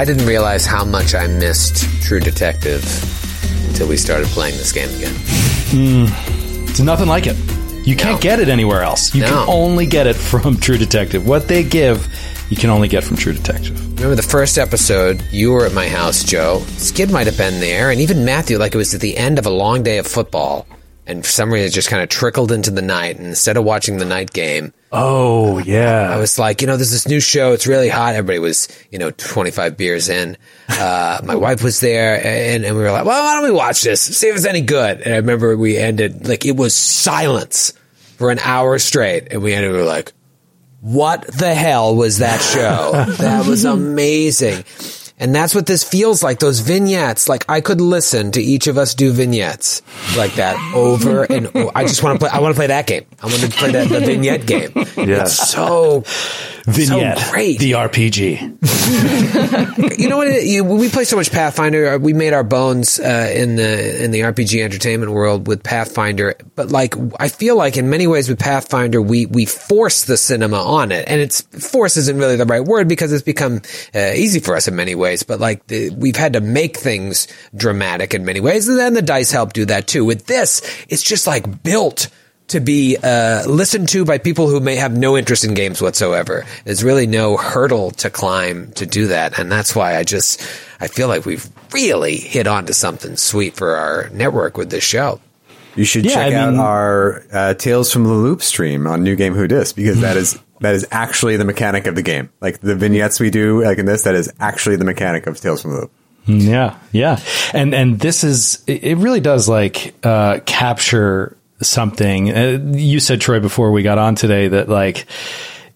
I didn't realize how much I missed True Detective until we started playing this game again. Hmm. It's nothing like it. You can't No. get it anywhere else. You No. can only get it from True Detective. What they give, you can only get from True Detective. Remember the first episode? You were at my house, Joe. Skid might have been there, and even Matthew, like it was at the end of a long day of football. And for some reason, it just kind of trickled into the night. And instead of watching the night game, Oh yeah. I was like, you know, there's this new show. It's really hot. Everybody was, you know, 25 beers in. Uh, my wife was there and, and we were like, well, why don't we watch this? See if it's any good. And I remember we ended, like, it was silence for an hour straight. And we ended, we were like, what the hell was that show? that was amazing. And that's what this feels like. Those vignettes. Like I could listen to each of us do vignettes like that over and over. I just want to play. I want to play that game. I want to play that the vignette game. Yeah. It's so Vignette, So great. the RPG. you know what? It, you, we play so much Pathfinder. uh, We made our bones uh, in the in the RPG entertainment world with Pathfinder. But like, I feel like in many ways with Pathfinder, we we force the cinema on it, and it's force isn't really the right word because it's become uh, easy for us in many ways. But like, the, we've had to make things dramatic in many ways, and then the dice help do that too. With this, it's just like built to be uh, listened to by people who may have no interest in games whatsoever. There's really no hurdle to climb to do that, and that's why I just I feel like we've really hit onto something sweet for our network with this show. You should Yeah, check I out mean- our uh, Tales from the Loop stream on New Game Who Dis because that is that is actually the mechanic of the game. Like the vignettes we do, like in this, that is actually the mechanic of Tales from the Loop. Yeah, yeah, and and this is it it really does like uh, capture something. Uh, you said Troy before we got on today that like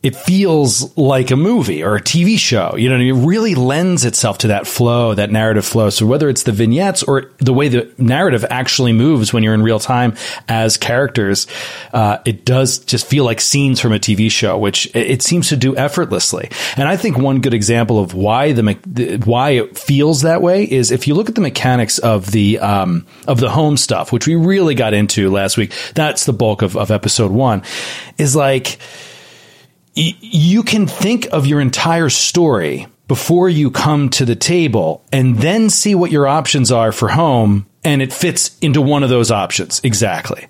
it feels like a movie or a TV show. You know, I mean? it really lends itself to that flow, that narrative flow. So whether it's the vignettes or the way the narrative actually moves when you're in real time as characters, uh, it does just feel like scenes from a TV show, which it, seems to do effortlessly. And I think one good example of why the why it feels that way is if you look at the mechanics of the um, of the home stuff, which we really got into last week. That's the bulk of, of episode one. Is like you can think of your entire story before you come to the table and then see what your options are for home and it fits into one of those options exactly.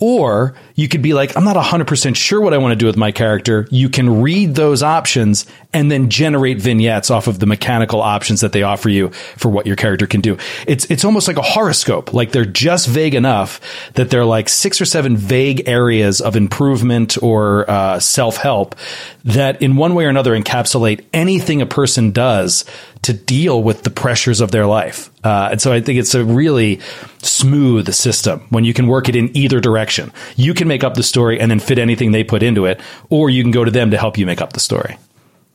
Or you could be like, I'm not 100% sure what I want to do with my character. You can read those options and then generate vignettes off of the mechanical options that they offer you for what your character can do. It's, it's almost like a horoscope. Like they're just vague enough that they're like six or seven vague areas of improvement or uh, self help that in one way or another encapsulate anything a person does to deal with the pressures of their life. Uh, and so I think it's a really smooth system when you can work it in either direction. You can make up the story and then fit anything they put into it, or you can go to them to help you make up the story.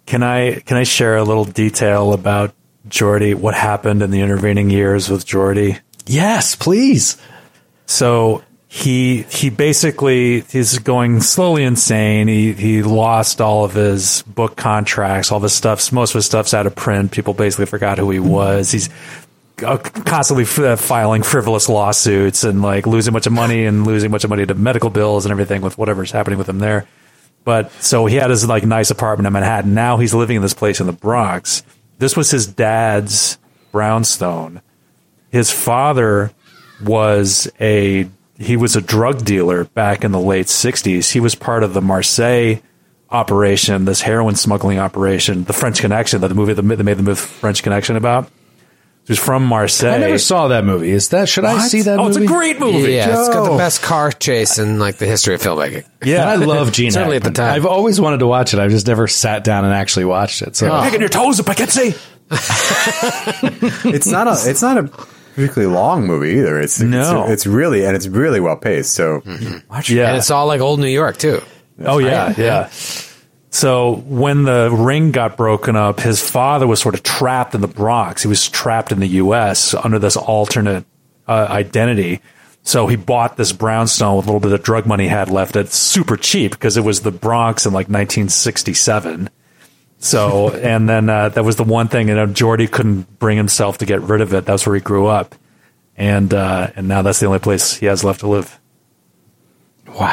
Can I can I share a little detail about Jordy? What happened in the intervening years with Jordy? Yes, please. So he he basically he's going slowly insane. He he lost all of his book contracts, all the stuff's most of his stuff's out of print. People basically forgot who he was. He's constantly f- uh, filing frivolous lawsuits and like losing a bunch of money and losing a bunch of money to medical bills and everything with whatever's happening with him there. But so he had his like nice apartment in Manhattan. Now he's living in this place in the Bronx. This was his dad's brownstone. His father was a he was a drug dealer back in the late 60s. He was part of the Marseille operation, this heroin smuggling operation, the French Connection that the movie that made the movie French Connection about. He was from Marseille. I never saw that movie. Is that should I see that movie? oh, movie? it's a great movie. Yeah, it's got the Joe. best car chase in like the history of filmmaking. Yeah, And I love Gene Certainly at the Hackman. time. I've always wanted to watch it. I've just never sat down and actually watched it. So Picking your toes up, I can see. It's not a it's not a particularly long movie either. It's No. it's, it's really and it's really well paced. So Mm-hmm. watch Yeah. And it's all like old New York too. oh yeah, yeah. So when the ring got broken up, his father was sort of trapped in the Bronx. He was trapped in the U.S. under this alternate uh, identity. So he bought this brownstone with a little bit of drug money he had left at super cheap because it was the Bronx in like 1967. So, and then uh, that was the one thing, and you know, Jordy couldn't bring himself to get rid of it. That's where he grew up, and uh, and now that's the only place he has left to live. Wow.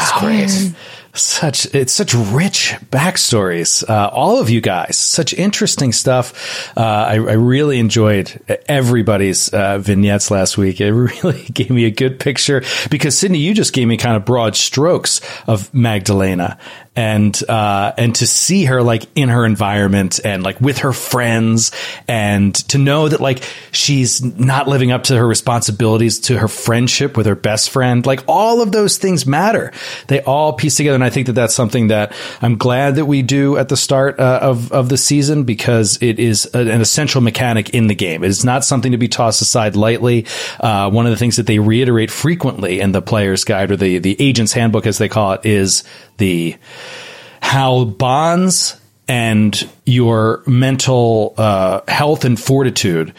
Such it's such rich backstories. Uh, all of you guys, such interesting stuff. Uh, I, I, really enjoyed everybody's uh, vignettes last week. It really gave me a good picture because Sydney, you just gave me kind of broad strokes of Magdalena, and uh, and to see her like in her environment and like with her friends and to know that like she's not living up to her responsibilities to her friendship with her best friend. Like all of those things matter. They all piece together and I think that that's something that I'm glad that we do at the start uh, of of the season because it is an essential mechanic in the game. It is not something to be tossed aside lightly. Uh, one of the things that they reiterate frequently in the player's guide or the the agent's handbook as they call it is the how bonds and your mental uh, health and fortitude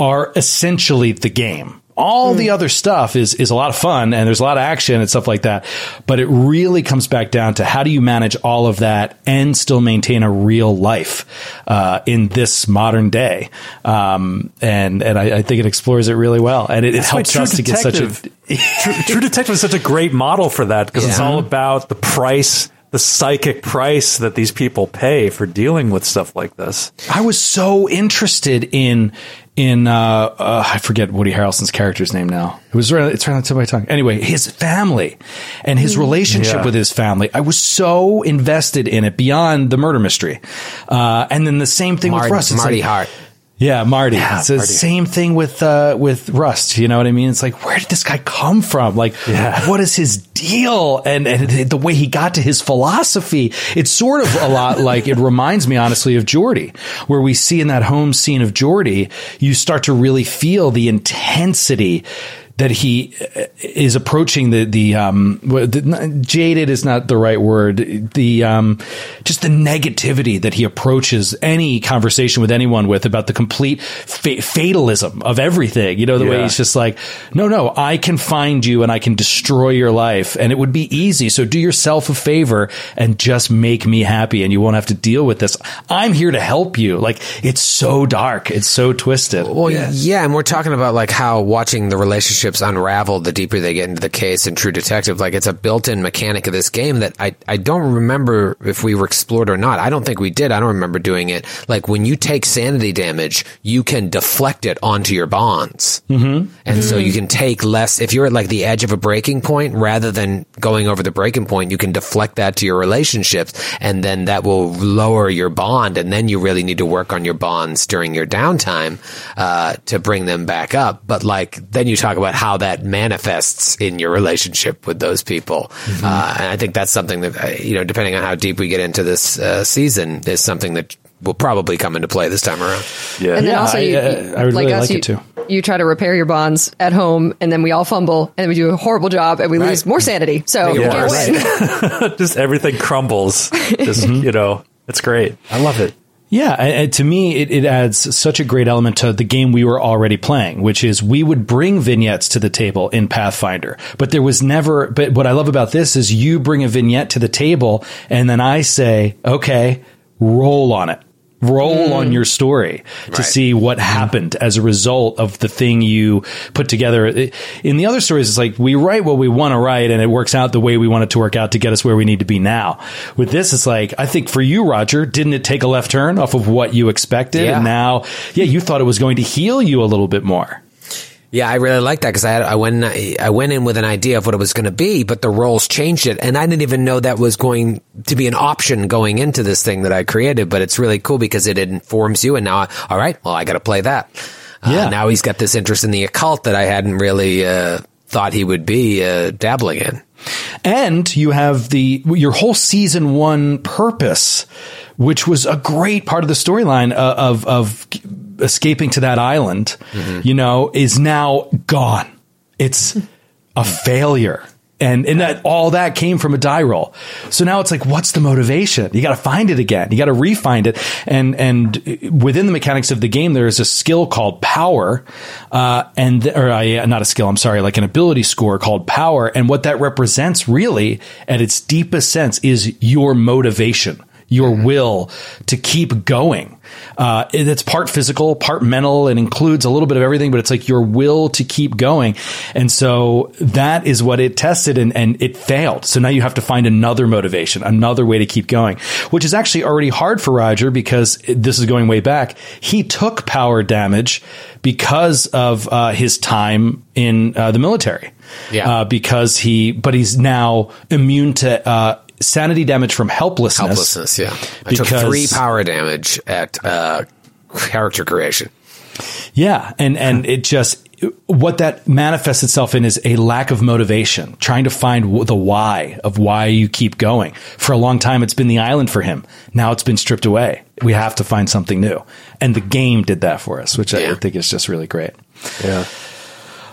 are essentially the game. All mm. the other stuff is is a lot of fun and there's a lot of action and stuff like that, but it really comes back down to how do you manage all of that and still maintain a real life uh, in this modern day. Um, and and I, I, think it explores it really well, and it, it helps us to get such a True, True Detective is such a great model for that because yeah. it's all about the price the psychic price that these people pay for dealing with stuff like this. I was so interested in in uh, uh, I forget Woody Harrelson's character's name now. It was right, it's right on the tip of my tongue. Anyway, his family and his mm. relationship yeah. with his family. I was so invested in it beyond the murder mystery. Uh, and then the same thing Mar- with Russ. It's Marty like, Hart. Yeah, Marty. Yeah, it's the Marty. same thing with uh, with Rust. You know what I mean? It's like, where did this guy come from? Like, yeah. what is his deal? And and the way he got to his philosophy, it's sort of a lot like it reminds me, honestly, of Jordy, where we see in that home scene of Jordy, you start to really feel the intensity that he uh, is approaching the the, um, the jaded is not the right word. The um, just the negativity that he approaches any conversation with anyone with about the complete fa- fatalism of everything. You know the yeah. way he's just like, no, no, I can find you and I can destroy your life, and it would be easy. So do yourself a favor and just make me happy, and you won't have to deal with this. I'm here to help you. Like it's so dark, it's so twisted. Well, yes. yeah, and we're talking about like how watching the relationship relationships unravel the deeper they get into the case in True Detective. Like it's a built-in mechanic of this game that I, I don't remember if we were explored or not. I don't think we did. I don't remember doing it. Like when you take sanity damage, you can deflect it onto your bonds. Mm-hmm. And mm-hmm. so you can take less, if you're at like the edge of a breaking point, rather than going over the breaking point, you can deflect that to your relationships and then that will lower your bond. And then you really need to work on your bonds during your downtime, uh, to bring them back up. But like, then you talk about how that manifests in your relationship with those people. Mm-hmm. Uh, and I think that's something that, uh, you know, depending on how deep we get into this uh, season, is something that will probably come into play this time around. Yeah. And then yeah, also, I, you, uh, I would like, really like you, it too. You try to repair your bonds at home, and then we all fumble, and then we do a horrible job, and we right. lose more sanity. So yeah, just everything crumbles. Just you know, it's great. I love it. Yeah, and to me, it, it, adds such a great element to the game we were already playing, which is we would bring vignettes to the table in Pathfinder, but there was never. But what I love about this is you bring a vignette to the table, and then I say, "Okay, roll on it." Roll mm. on your story to right. see what happened as a result of the thing you put together. In the other stories, it's like we write what we want to write and it works out the way we want it to work out to get us where we need to be now. With this, it's like, I think for you, Roger, didn't it take a left turn off of what you expected? Yeah. And now, yeah, you thought it was going to heal you a little bit more. Yeah, I really like that because I, I went I went in with an idea of what it was going to be, but the rolls changed it, and I didn't even know that was going to be an option going into this thing that I created. But it's really cool because it informs you, and now, I, all right, well, I got to play that. Uh, yeah. Now he's got this interest in the occult that I hadn't really uh, thought he would be uh, dabbling in. And you have the your whole season one purpose, which was a great part of the storyline uh, of of escaping to that island, mm-hmm. you know, is now gone. It's a failure. and and that all that came from a die roll. So now it's like, what's the motivation? You got to find it again. You got to refind it. And and within the mechanics of the game, there is a skill called power, uh, and or uh, not a skill. I'm sorry, like an ability score called power. And what that represents, really, at its deepest sense, is your motivation, your will to keep going. Uh, it's part physical, part mental. It includes a little bit of everything, but it's like your will to keep going. And so that is what it tested and, and it failed. So now you have to find another motivation, another way to keep going, which is actually already hard for Roger because this is going way back. He took power damage because of uh, his time in uh, the military. Yeah. Uh, because he, but he's now immune to, uh, sanity damage from helplessness. Helplessness, yeah. I took three power damage at uh, character creation. Yeah, and and it just what that manifests itself in is a lack of motivation, trying to find the why of why you keep going. For a long time, it's been the island for him. Now it's been stripped away. We have to find something new, and the game did that for us, which I think is just really great. Yeah.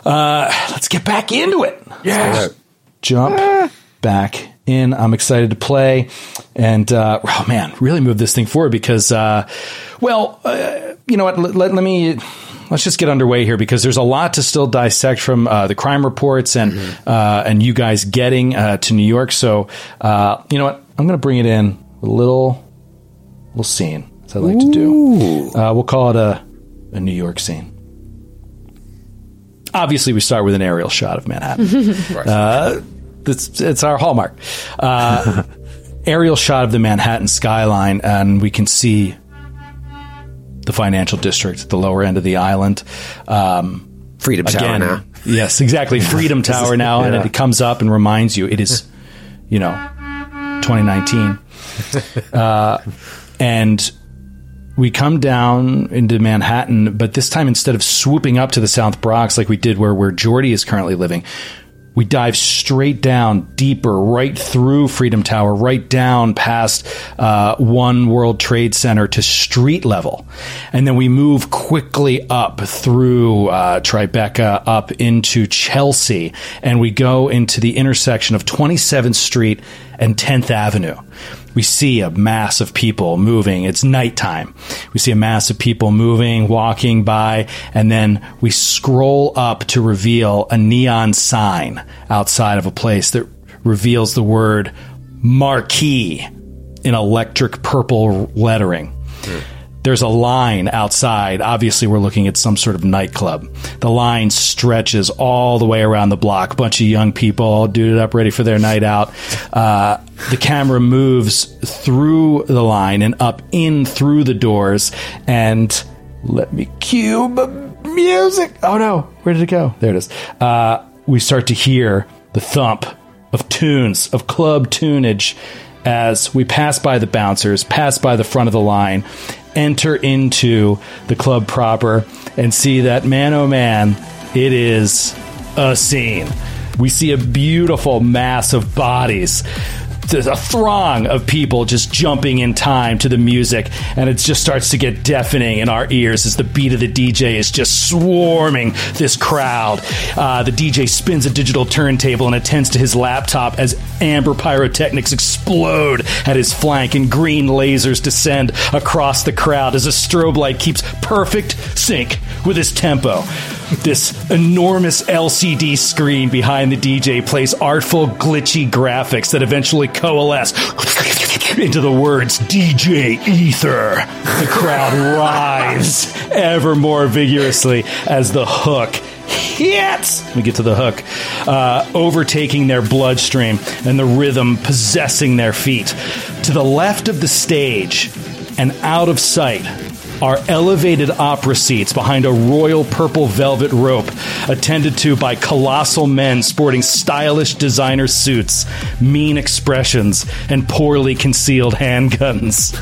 Let's get back into it. Yeah. jump back in. I'm excited to play, and uh, oh man, really move this thing forward because, uh, well, uh, you know what? Let, let, let me let's just get underway here because there's a lot to still dissect from uh, the crime reports and uh, and you guys getting uh, to New York. So uh, you know what? I'm going to bring it in a little little scene as I like to do. Uh, we'll call it a a New York scene. Obviously, we start with an aerial shot of Manhattan. Uh, it's, it's our hallmark. Uh, aerial shot of the Manhattan skyline, and we can see the financial district at the lower end of the island. Um, Freedom Tower now. yes, exactly. Freedom Tower now, and it comes up and reminds you it is, you know, 2019. uh, and we come down into Manhattan, but this time instead of swooping up to the South Bronx like we did where where Jordy is currently living, we dive straight down, deeper, right through Freedom Tower, right down past uh, One World Trade Center to street level, and then we move quickly up through uh, Tribeca, up into Chelsea, and we go into the intersection of 27th Street and 10th Avenue we see a mass of people moving. It's nighttime. We see a mass of people moving, walking by, and then we scroll up to reveal a neon sign outside of a place that reveals the word marquee in electric purple lettering. Hmm. There's a line outside. Obviously, we're looking at some sort of nightclub. The line stretches all the way around the block. Bunch of young people all duded up, ready for their night out. Uh, the camera moves through the line and up in through the doors. And let me cue music. Oh no, where did it go? There it is. Uh, we start to hear the thump of tunes, of club tunage, as we pass by the bouncers, pass by the front of the line, enter into the club proper, and see that man oh man, it is a scene. We see a beautiful mass of bodies. There's a throng of people just jumping in time to the music, and it just starts to get deafening in our ears as the beat of the DJ is just swarming this crowd. Uh, the DJ spins a digital turntable and attends to his laptop as amber pyrotechnics explode at his flank and green lasers descend across the crowd as a strobe light keeps perfect sync with his tempo. This enormous LCD screen behind the DJ plays artful, glitchy graphics that eventually coalesce into the words DJ Ether. The crowd writhes ever more vigorously as the hook hits. We get to the hook, uh, overtaking their bloodstream and the rhythm possessing their feet. To the left of the stage and out of sight are elevated opera seats behind a royal purple velvet rope, attended to by colossal men sporting stylish designer suits, mean expressions, and poorly concealed handguns.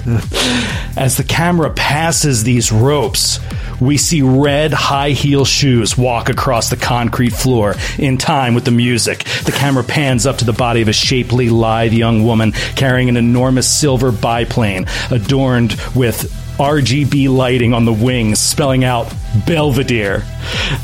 As the camera passes these ropes, we see red high heel shoes walk across the concrete floor in time with the music. The camera pans up to the body of a shapely, lithe young woman carrying an enormous silver biplane adorned with RGB lighting on the wings, spelling out Belvedere.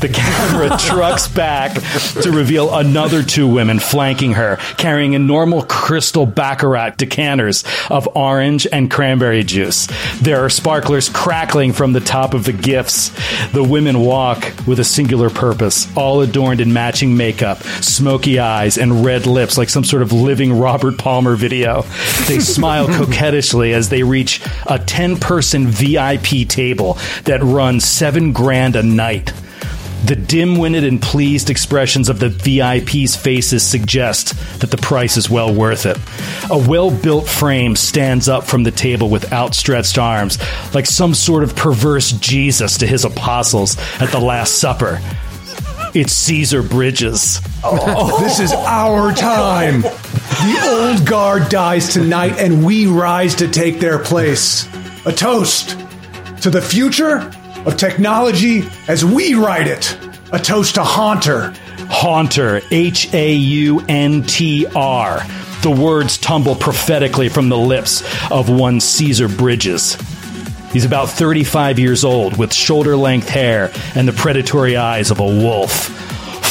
The camera trucks back to reveal another two women flanking her, carrying enormous crystal Baccarat decanters of orange and cranberry juice. There are sparklers crackling from the top of the gifts. The women walk with a singular purpose, all adorned in matching makeup, smoky eyes, and red lips like some sort of living Robert Palmer video. They smile coquettishly as they reach a 10 person VIP table that runs seven grand a night. The dim witted and pleased expressions of the VIP's faces suggest that the price is well worth it. A well built frame stands up from the table with outstretched arms, like some sort of perverse Jesus to his apostles at the Last Supper. It's Caesar Bridges. Oh, This is our time. The old guard dies tonight, and we rise to take their place. A toast to the future of technology as we write it. A toast to Haunter. Haunter, H A U N T R. The words tumble prophetically from the lips of one Caesar Bridges. He's about 35 years old with shoulder length hair and the predatory eyes of a wolf.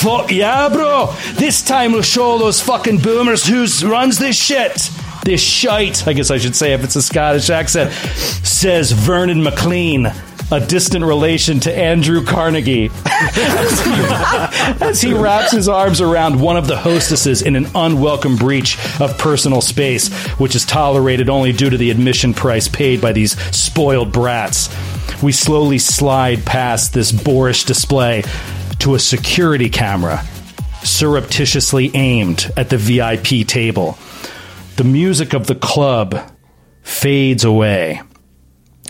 Fuck yeah, bro! This time we'll show those fucking boomers who runs this shit! This shite, I guess I should say if it's a Scottish accent, says Vernon McLean, a distant relation to Andrew Carnegie. As he wraps his arms around one of the hostesses in an unwelcome breach of personal space, which is tolerated only due to the admission price paid by these spoiled brats. We slowly slide past this boorish display to a security camera, surreptitiously aimed at the VIP table. The music of the club fades away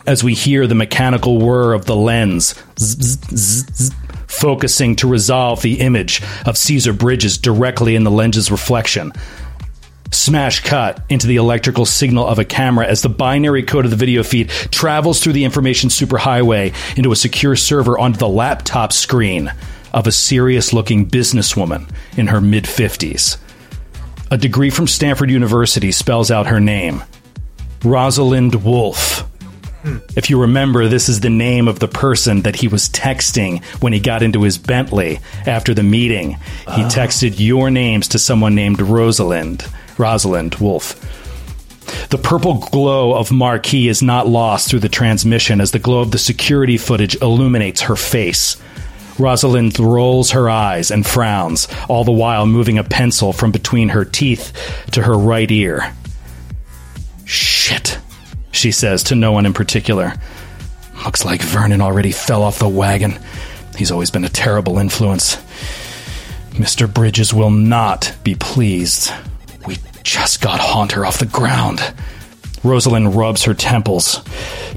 as we hear the mechanical whir of the lens zzz, zzz, zzz, focusing to resolve the image of Caesar Bridges directly in the lens's reflection. Smash cut into the electrical signal of a camera as the binary code of the video feed travels through the information superhighway into a secure server onto the laptop screen of a serious looking businesswoman in her mid 50s. A degree from Stanford University spells out her name Rosalind Wolfe. If you remember, this is the name of the person that he was texting when he got into his Bentley after the meeting. He ah. texted your names to someone named Rosalind, Rosalind Wolfe. The purple glow of Marquee is not lost through the transmission as the glow of the security footage illuminates her face. Rosalind rolls her eyes and frowns, all the while moving a pencil from between her teeth to her right ear. Shit, she says to no one in particular. Looks like Vernon already fell off the wagon. He's always been a terrible influence. Mr. Bridges will not be pleased. We just got Haunter off the ground. Rosalind rubs her temples,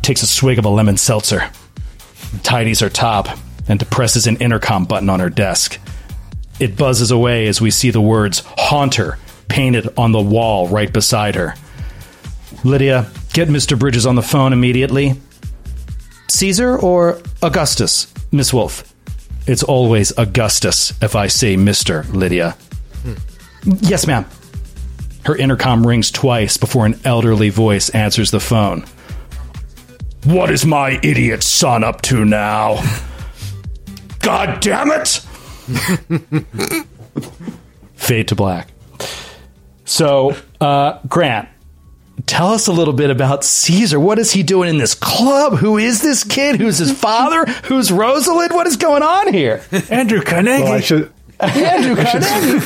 takes a swig of a lemon seltzer, tidies her top, and depresses an intercom button on her desk. It buzzes away as we see the words Haunter painted on the wall right beside her. Lydia, get Mr. Bridges on the phone immediately. Caesar or Augustus, Miss Wolfe? It's always Augustus if I say Mr. Lydia. Yes, ma'am. Her intercom rings twice before an elderly voice answers the phone. What is my idiot son up to now? God damn it! Fade to black. So, uh, Grant, tell us a little bit about Caesar. What is he doing in this club? Who is this kid? Who's his father? Who's Rosalind? What is going on here? Andrew Carnegie. Well, I should. Andrew Carnegie.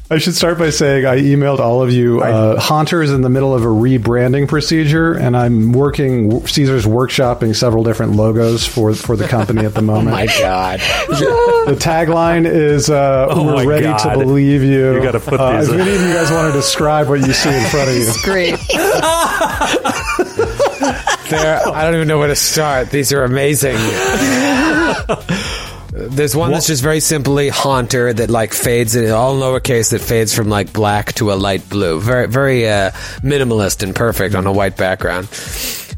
I should start by saying I emailed all of you. Uh, Haunter is in the middle of a rebranding procedure, and I'm working. Caesar's workshopping several different logos for for the company at the moment. My God. The tagline is uh, Oh "We're ready God. to believe you." You gotta put uh, these If in. any of you guys want to describe what you see in front of you, Great. There, I don't even know where to start. These are amazing. There's one that's just very simply Haunter that like fades in all lowercase that fades from like black to a light blue. Very very uh, minimalist and perfect on a white background.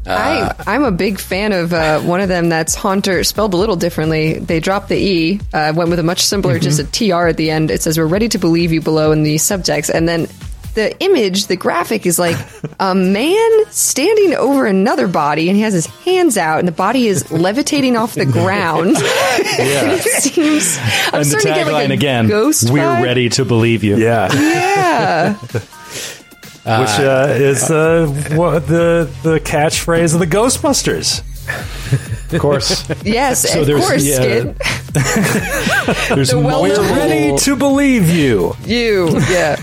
I, I'm a big fan of uh, one of them that's Haunter, spelled a little differently. They dropped the E, uh, went with a much simpler, just a TR at the end. It says, We're ready to believe you below in the subtext. And then the image, the graphic is like a man standing over another body, and he has his hands out, and the body is levitating off the ground. it seems. I'm and the starting to get tagline like a again: ghost. "We're vibe. ready to believe you." Yeah. Yeah. Which uh, is uh, what the the catchphrase of the Ghostbusters. Of course. Yes, So of there's- course, yeah. Skid. There's The well- We're Ready to believe you. You. Yeah.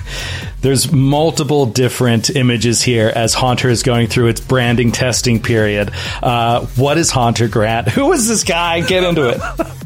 There's multiple different images here as Haunter is going through its branding testing period. Uh, what is Haunter Grant? Who is this guy? Get into it.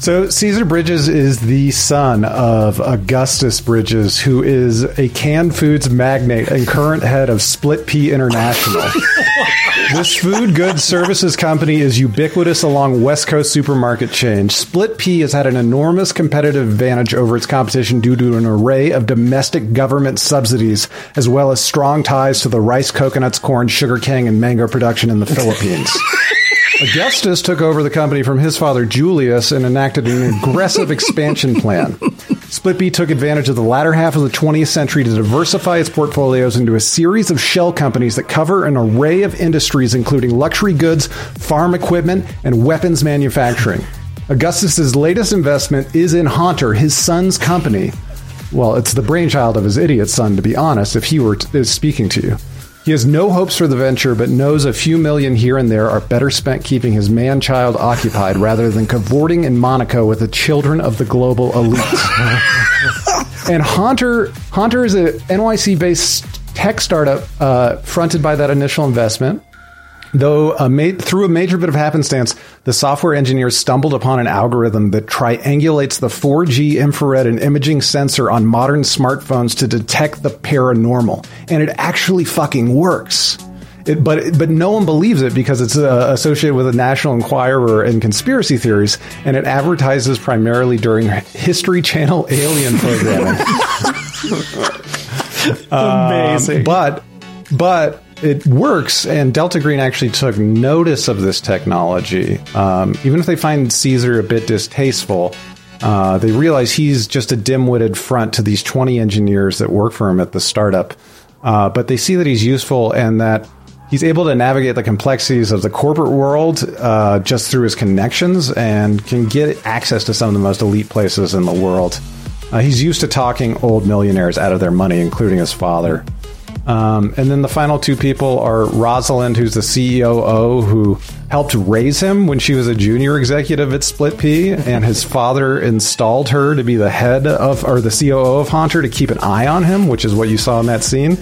So Caesar Bridges is the son of Augustus Bridges, who is a canned foods magnate and current head of Split Pea International. this food goods services company is ubiquitous along West Coast supermarket chain. Split Pea has had an enormous competitive advantage over its competition due to an array of domestic government subsidies, as well as strong ties to the rice, coconuts, corn, sugar cane, and mango production in the Philippines. Augustus took over the company from his father Julius and enacted an aggressive expansion plan. Split Pea took advantage of the latter half of the 20th century to diversify its portfolios into a series of shell companies that cover an array of industries, including luxury goods, farm equipment, and weapons manufacturing. Augustus's latest investment is in Haunter, his son's company. Well, it's the brainchild of his idiot son, to be honest, if he were t- is speaking to you. He has no hopes for the venture, but knows a few million here and there are better spent keeping his man child occupied rather than cavorting in Monaco with the children of the global elite. and Haunter, Haunter is a NYC based tech startup uh, fronted by that initial investment. Though uh, made, through a major bit of happenstance, the software engineers stumbled upon an algorithm that triangulates the 4G infrared and imaging sensor on modern smartphones to detect the paranormal, and it actually fucking works. It, but but no one believes it because it's uh, associated with the National Enquirer and conspiracy theories, and it advertises primarily during History Channel alien programming. Amazing. But but it works, and Delta Green actually took notice of this technology. Um, even if they find Caesar a bit distasteful, uh, they realize he's just a dim-witted front to these 20 engineers that work for him at the startup. Uh, but they see that he's useful and that he's able to navigate the complexities of the corporate world uh, just through his connections and can get access to some of the most elite places in the world. Uh, he's used to talking old millionaires out of their money, including his father. Um, and then the final two people are Rosalind, who's the COO who helped raise him when she was a junior executive at Split Pea, and his father installed her to be the head of or the COO of Haunter to keep an eye on him, which is what you saw in that scene.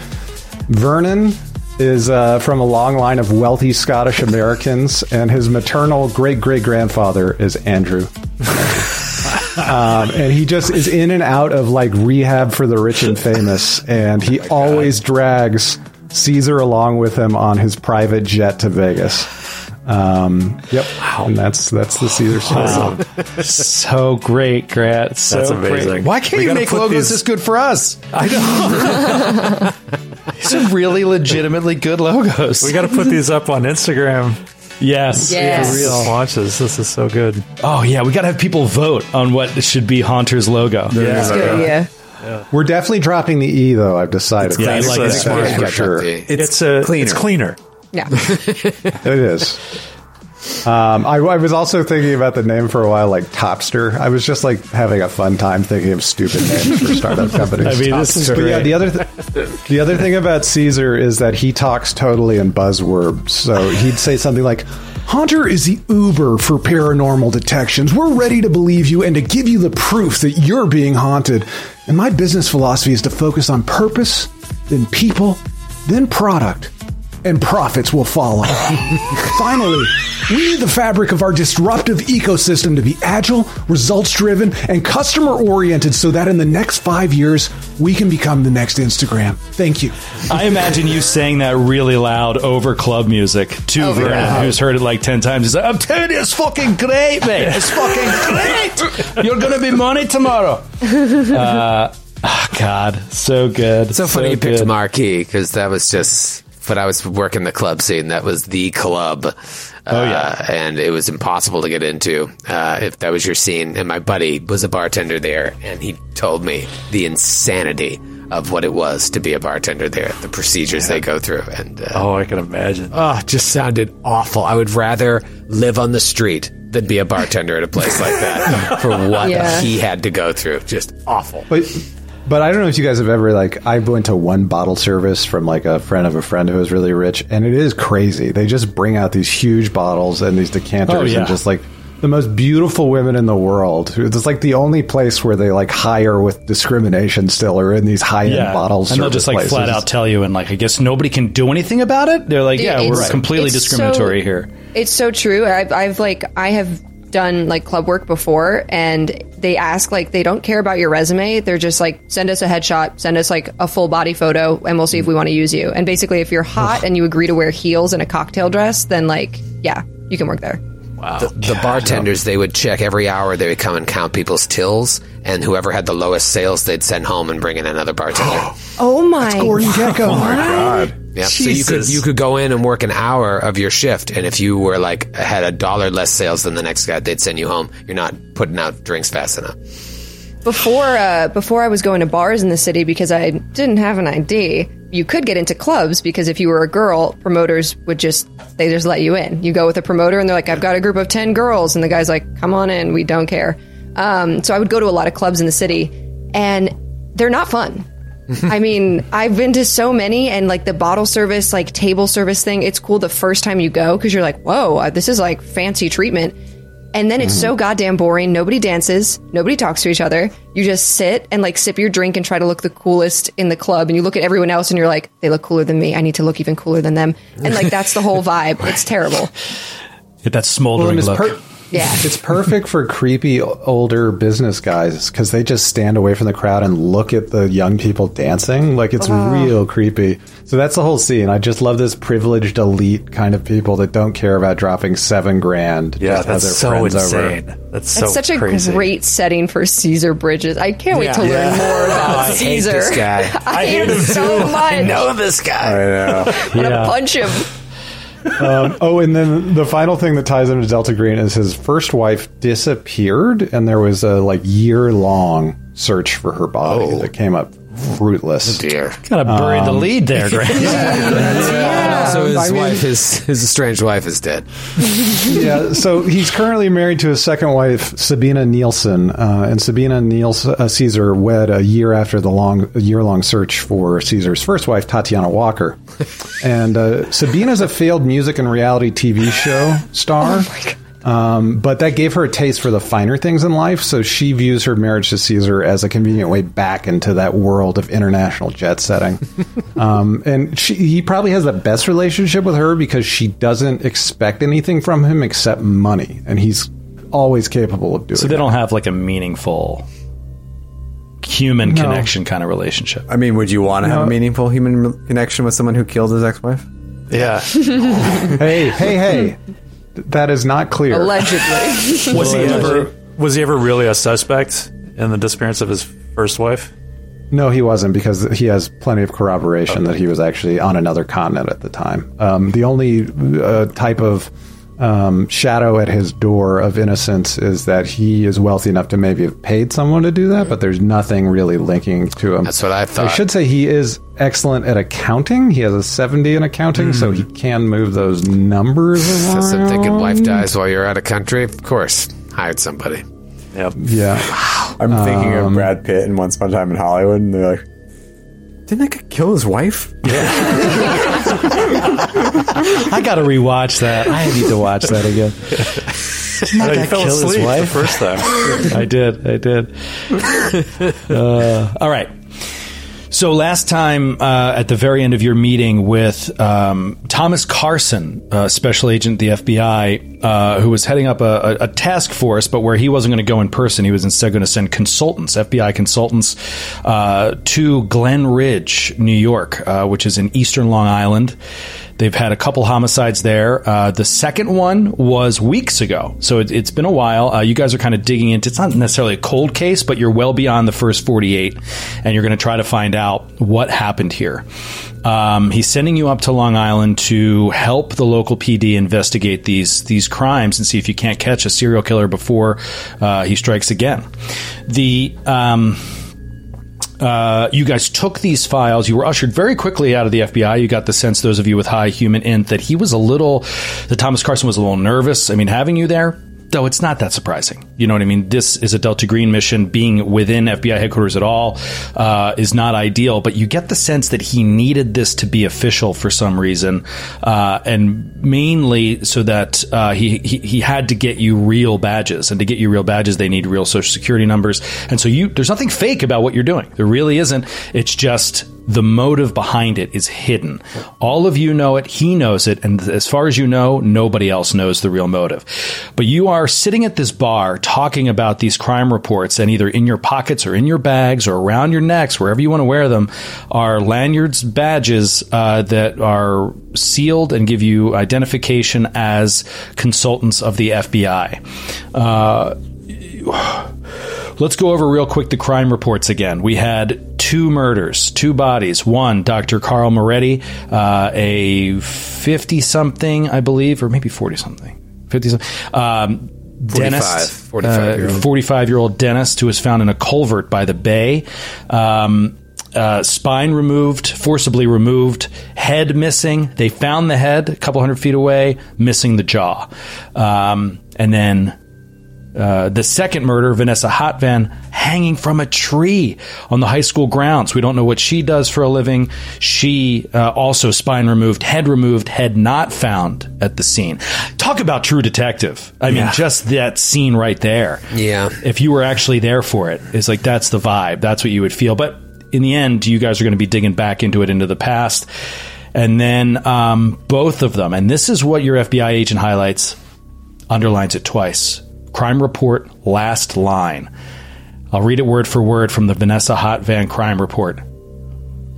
Vernon is uh, from a long line of wealthy Scottish Americans, and his maternal great great grandfather is Andrew. Um, and he just is in and out of like rehab for the rich and famous, and he always drags Caesar along with him on his private jet to Vegas. Um, yep, and that's that's the Caesar story. so great, Grant. So That's great. amazing. Why can't We you make logos these- this good for us? I don't know. These are really legitimately good logos. We got to put these up on Instagram. Yes, Yes. for real. This. This is so good. Oh yeah, we got to have people vote on what should be Haunter's logo. That's good, yeah. We're definitely dropping the E though. I've decided. Yeah, I like That's that. for Yeah, got sure. the- It's, uh, cleaner. It's cleaner. Yeah. It is. Um, I, I was also thinking about the name for a while, like Topster. I was just like having a fun time thinking of stupid names for startup companies. I mean, this is But yeah, the other th- the other thing about Caesar is that he talks totally in buzzwords. So he'd say something like, "Haunter is the Uber for paranormal detections. We're ready to believe you and to give you the proof that you're being haunted. And my business philosophy is to focus on purpose, then people, then product." And profits will follow. Finally, we need the fabric of our disruptive ecosystem to be agile, results driven, and customer oriented so that in the next five years, we can become the next Instagram. Thank you. I imagine you saying that really loud over club music to Oh, Vernon, yeah. who's heard it like 10 times. He's like, I'm telling you, it's fucking great, mate. It's fucking great. You're going to be money tomorrow. Uh, oh, God. So good. So funny you picked. Marquee because that was just when I was working the club scene. That was the club. Oh yeah. and it was impossible to get into uh, if that was your scene. And my buddy was a bartender there, and he told me the insanity of what it was to be a bartender there, the procedures they go through, and uh, Oh, I can imagine. oh, just sounded awful. I would rather live on the street than be a bartender at a place like that for what Yeah. he had to go through. Just awful. But but I don't know if you guys have ever like I went to one bottle service from like a friend of a friend who was really rich, and it is crazy. They just bring out these huge bottles and these decanters, Oh, yeah. and just like the most beautiful women in the world. It's like the only place where they like hire with discrimination still, or in these high end Yeah, bottles. and they'll just like flat out tell you, and like I guess nobody can do anything about it. They're like, Dude, yeah, we're it's- completely it's discriminatory so- here. It's so true. I've, I've like I have done like club work before, and they ask like they don't care about your resume. They're just like send us a headshot, send us like a full body photo, and we'll see if we want to use you. And basically, if you're hot and you agree to wear heels and a cocktail dress, then like yeah, you can work there. the, the bartenders they would check every hour they would come and count people's tills and whoever had the lowest sales they'd send home and bring in another bartender Oh my! Gordon oh Gekko. Yeah so you could you could go in and work an hour of your shift and if you were like had a dollar less sales than the next guy they'd send you home you're not putting out drinks fast enough before uh, before I was going to bars in the city because I didn't have an ID. You could get into clubs because if you were a girl, promoters would just they just let you in. You go with a promoter and they're like, "I've got a group of ten girls," and the guy's like, "Come on in, we don't care." Um, so I would go to a lot of clubs in the city, and they're not fun. I mean, I've been to so many, and like the bottle service, like table service thing, it's cool the first time you go because you're like, whoa, uh, this is like fancy treatment. And then it's so goddamn boring. Nobody dances. Nobody talks to each other. You just sit and like sip your drink and try to look the coolest in the club. And you look at everyone else and you're like, they look cooler than me. I need to look even cooler than them. And like that's the whole vibe. It's terrible. Get that smoldering and it's, look. per- Yeah. it's perfect for creepy older business guys because they just stand away from the crowd and look at the young people dancing. Like it's real creepy. So that's the whole scene. I just love this privileged elite kind of people that don't care about dropping seven grand. Yeah, just to have that's their so friends insane. Over. That's so That's such a crazy. great setting for Caesar Bridges. I can't wait to learn more about I hate Caesar. this guy. I, hate him so much. I know this guy I know. I want to Yeah. punch him. Um, oh, and then the final thing that ties him to Delta Green is his first wife disappeared, and there was a like year long search for her body Oh. that came up fruitless. dear Kind of buried the lead there, Grant. also his I mean- wife his his estranged wife is dead yeah, so he's currently married to his second wife, Sabina Nielsen, uh, and Sabina Nielsen, uh, Caesar wed a year after the long, year long search for Caesar's first wife, Tatiana Walker. and uh, Sabina's a failed music and reality TV show star. Um, but that gave her a taste for the finer things in life, so she views her marriage to Caesar as a convenient way back into that world of international jet setting. um, and she, he probably has the best relationship with her because she doesn't expect anything from him except money, and he's always capable of doing. so they it. don't have like a meaningful human No. connection kind of relationship. I mean, would you want to have a meaningful human connection with someone who killed his ex-wife? Yeah. Hey, hey, hey! That is not clear. Allegedly. Was he ever was he ever really a suspect in the disappearance of his first wife? No, he wasn't because he has plenty of corroboration that he was actually on another continent at the time. Um, the only uh, type of um, shadow at his door of innocence is that he is wealthy enough to maybe have paid someone to do that, but there's nothing really linking to him. That's what I thought. I should say he is excellent at accounting. He has a 70 in accounting, so he can move those numbers around. That's I'm thinking wife dies while you're out of country. Of course, hired somebody. Yep. Yeah. Wow. I'm thinking Um, of Brad Pitt in Once Upon a Time in Hollywood, and they're like, "Didn't that guy kill his wife?" I got to rewatch that. I need to watch that again. Yeah, guy he fell kill his asleep the wife? first time. I did. I did. Uh, all right. So last time uh, at the very end of your meeting with um, Thomas Carson, uh, special agent at the FBI, uh, who was heading up a, a, a task force, but where he wasn't going to go in person, he was instead going to send consultants, FBI consultants, uh, to Glen Ridge, New York, uh, which is in eastern Long Island. They've had a couple homicides there. Uh, the second one was weeks ago, so it, it's been a while. Uh, you guys are kind of digging into. It's not necessarily a cold case, but you're well beyond the first 48, and you're going to try to find out what happened here. Um, he's sending you up to Long Island to help the local PD investigate these these crimes and see if you can't catch a serial killer before uh, he strikes again. The um, Uh, you guys took these files. You were ushered very quickly out of the FBI. You got the sense, those of you with high HUMINT, that he was a little, that Thomas Carson was a little nervous. I mean, having you there, though it's not that surprising. You know what I mean? This is a Delta Green mission. Being within FBI headquarters at all uh, is not ideal, but you get the sense that he needed this to be official for some reason, uh, and mainly so that uh, he, he he had to get you real badges, and to get you real badges, they need real social security numbers, and so you there's nothing fake about what you're doing. There really isn't. It's just the motive behind it is hidden. All of you know it, he knows it, and as far as you know, nobody else knows the real motive. But you are sitting at this bar talking about these crime reports, and either in your pockets or in your bags or around your necks, wherever you want to wear them, are lanyards, badges uh, that are sealed and give you identification as consultants of the FBI. Uh, Let's go over real quick the crime reports again. We had two murders, two bodies. One, Dr. Carl Moretti, uh, a 50 something, I believe, or maybe 40 something. 50 something. Um, dentist, 45 year old. 45 year old dentist who was found in a culvert by the bay. Um, uh, spine removed, forcibly removed, head missing. They found the head a couple hundred feet away, missing the jaw. Um, and then uh, the second murder, Vanessa Hotvan, hanging from a tree on the high school grounds. We don't know what she does for a living. She uh, also spine removed, head removed, head not found at the scene. Talk about true detective. I mean, just that scene right there. Yeah. If you were actually there for it, it's like that's the vibe. That's what you would feel. But in the end, you guys are going to be digging back into it into the past. And then um, both of them, and this is what your FBI agent highlights, underlines it twice. Crime report, last line. I'll read it word for word from the Vanessa Hot Van crime report.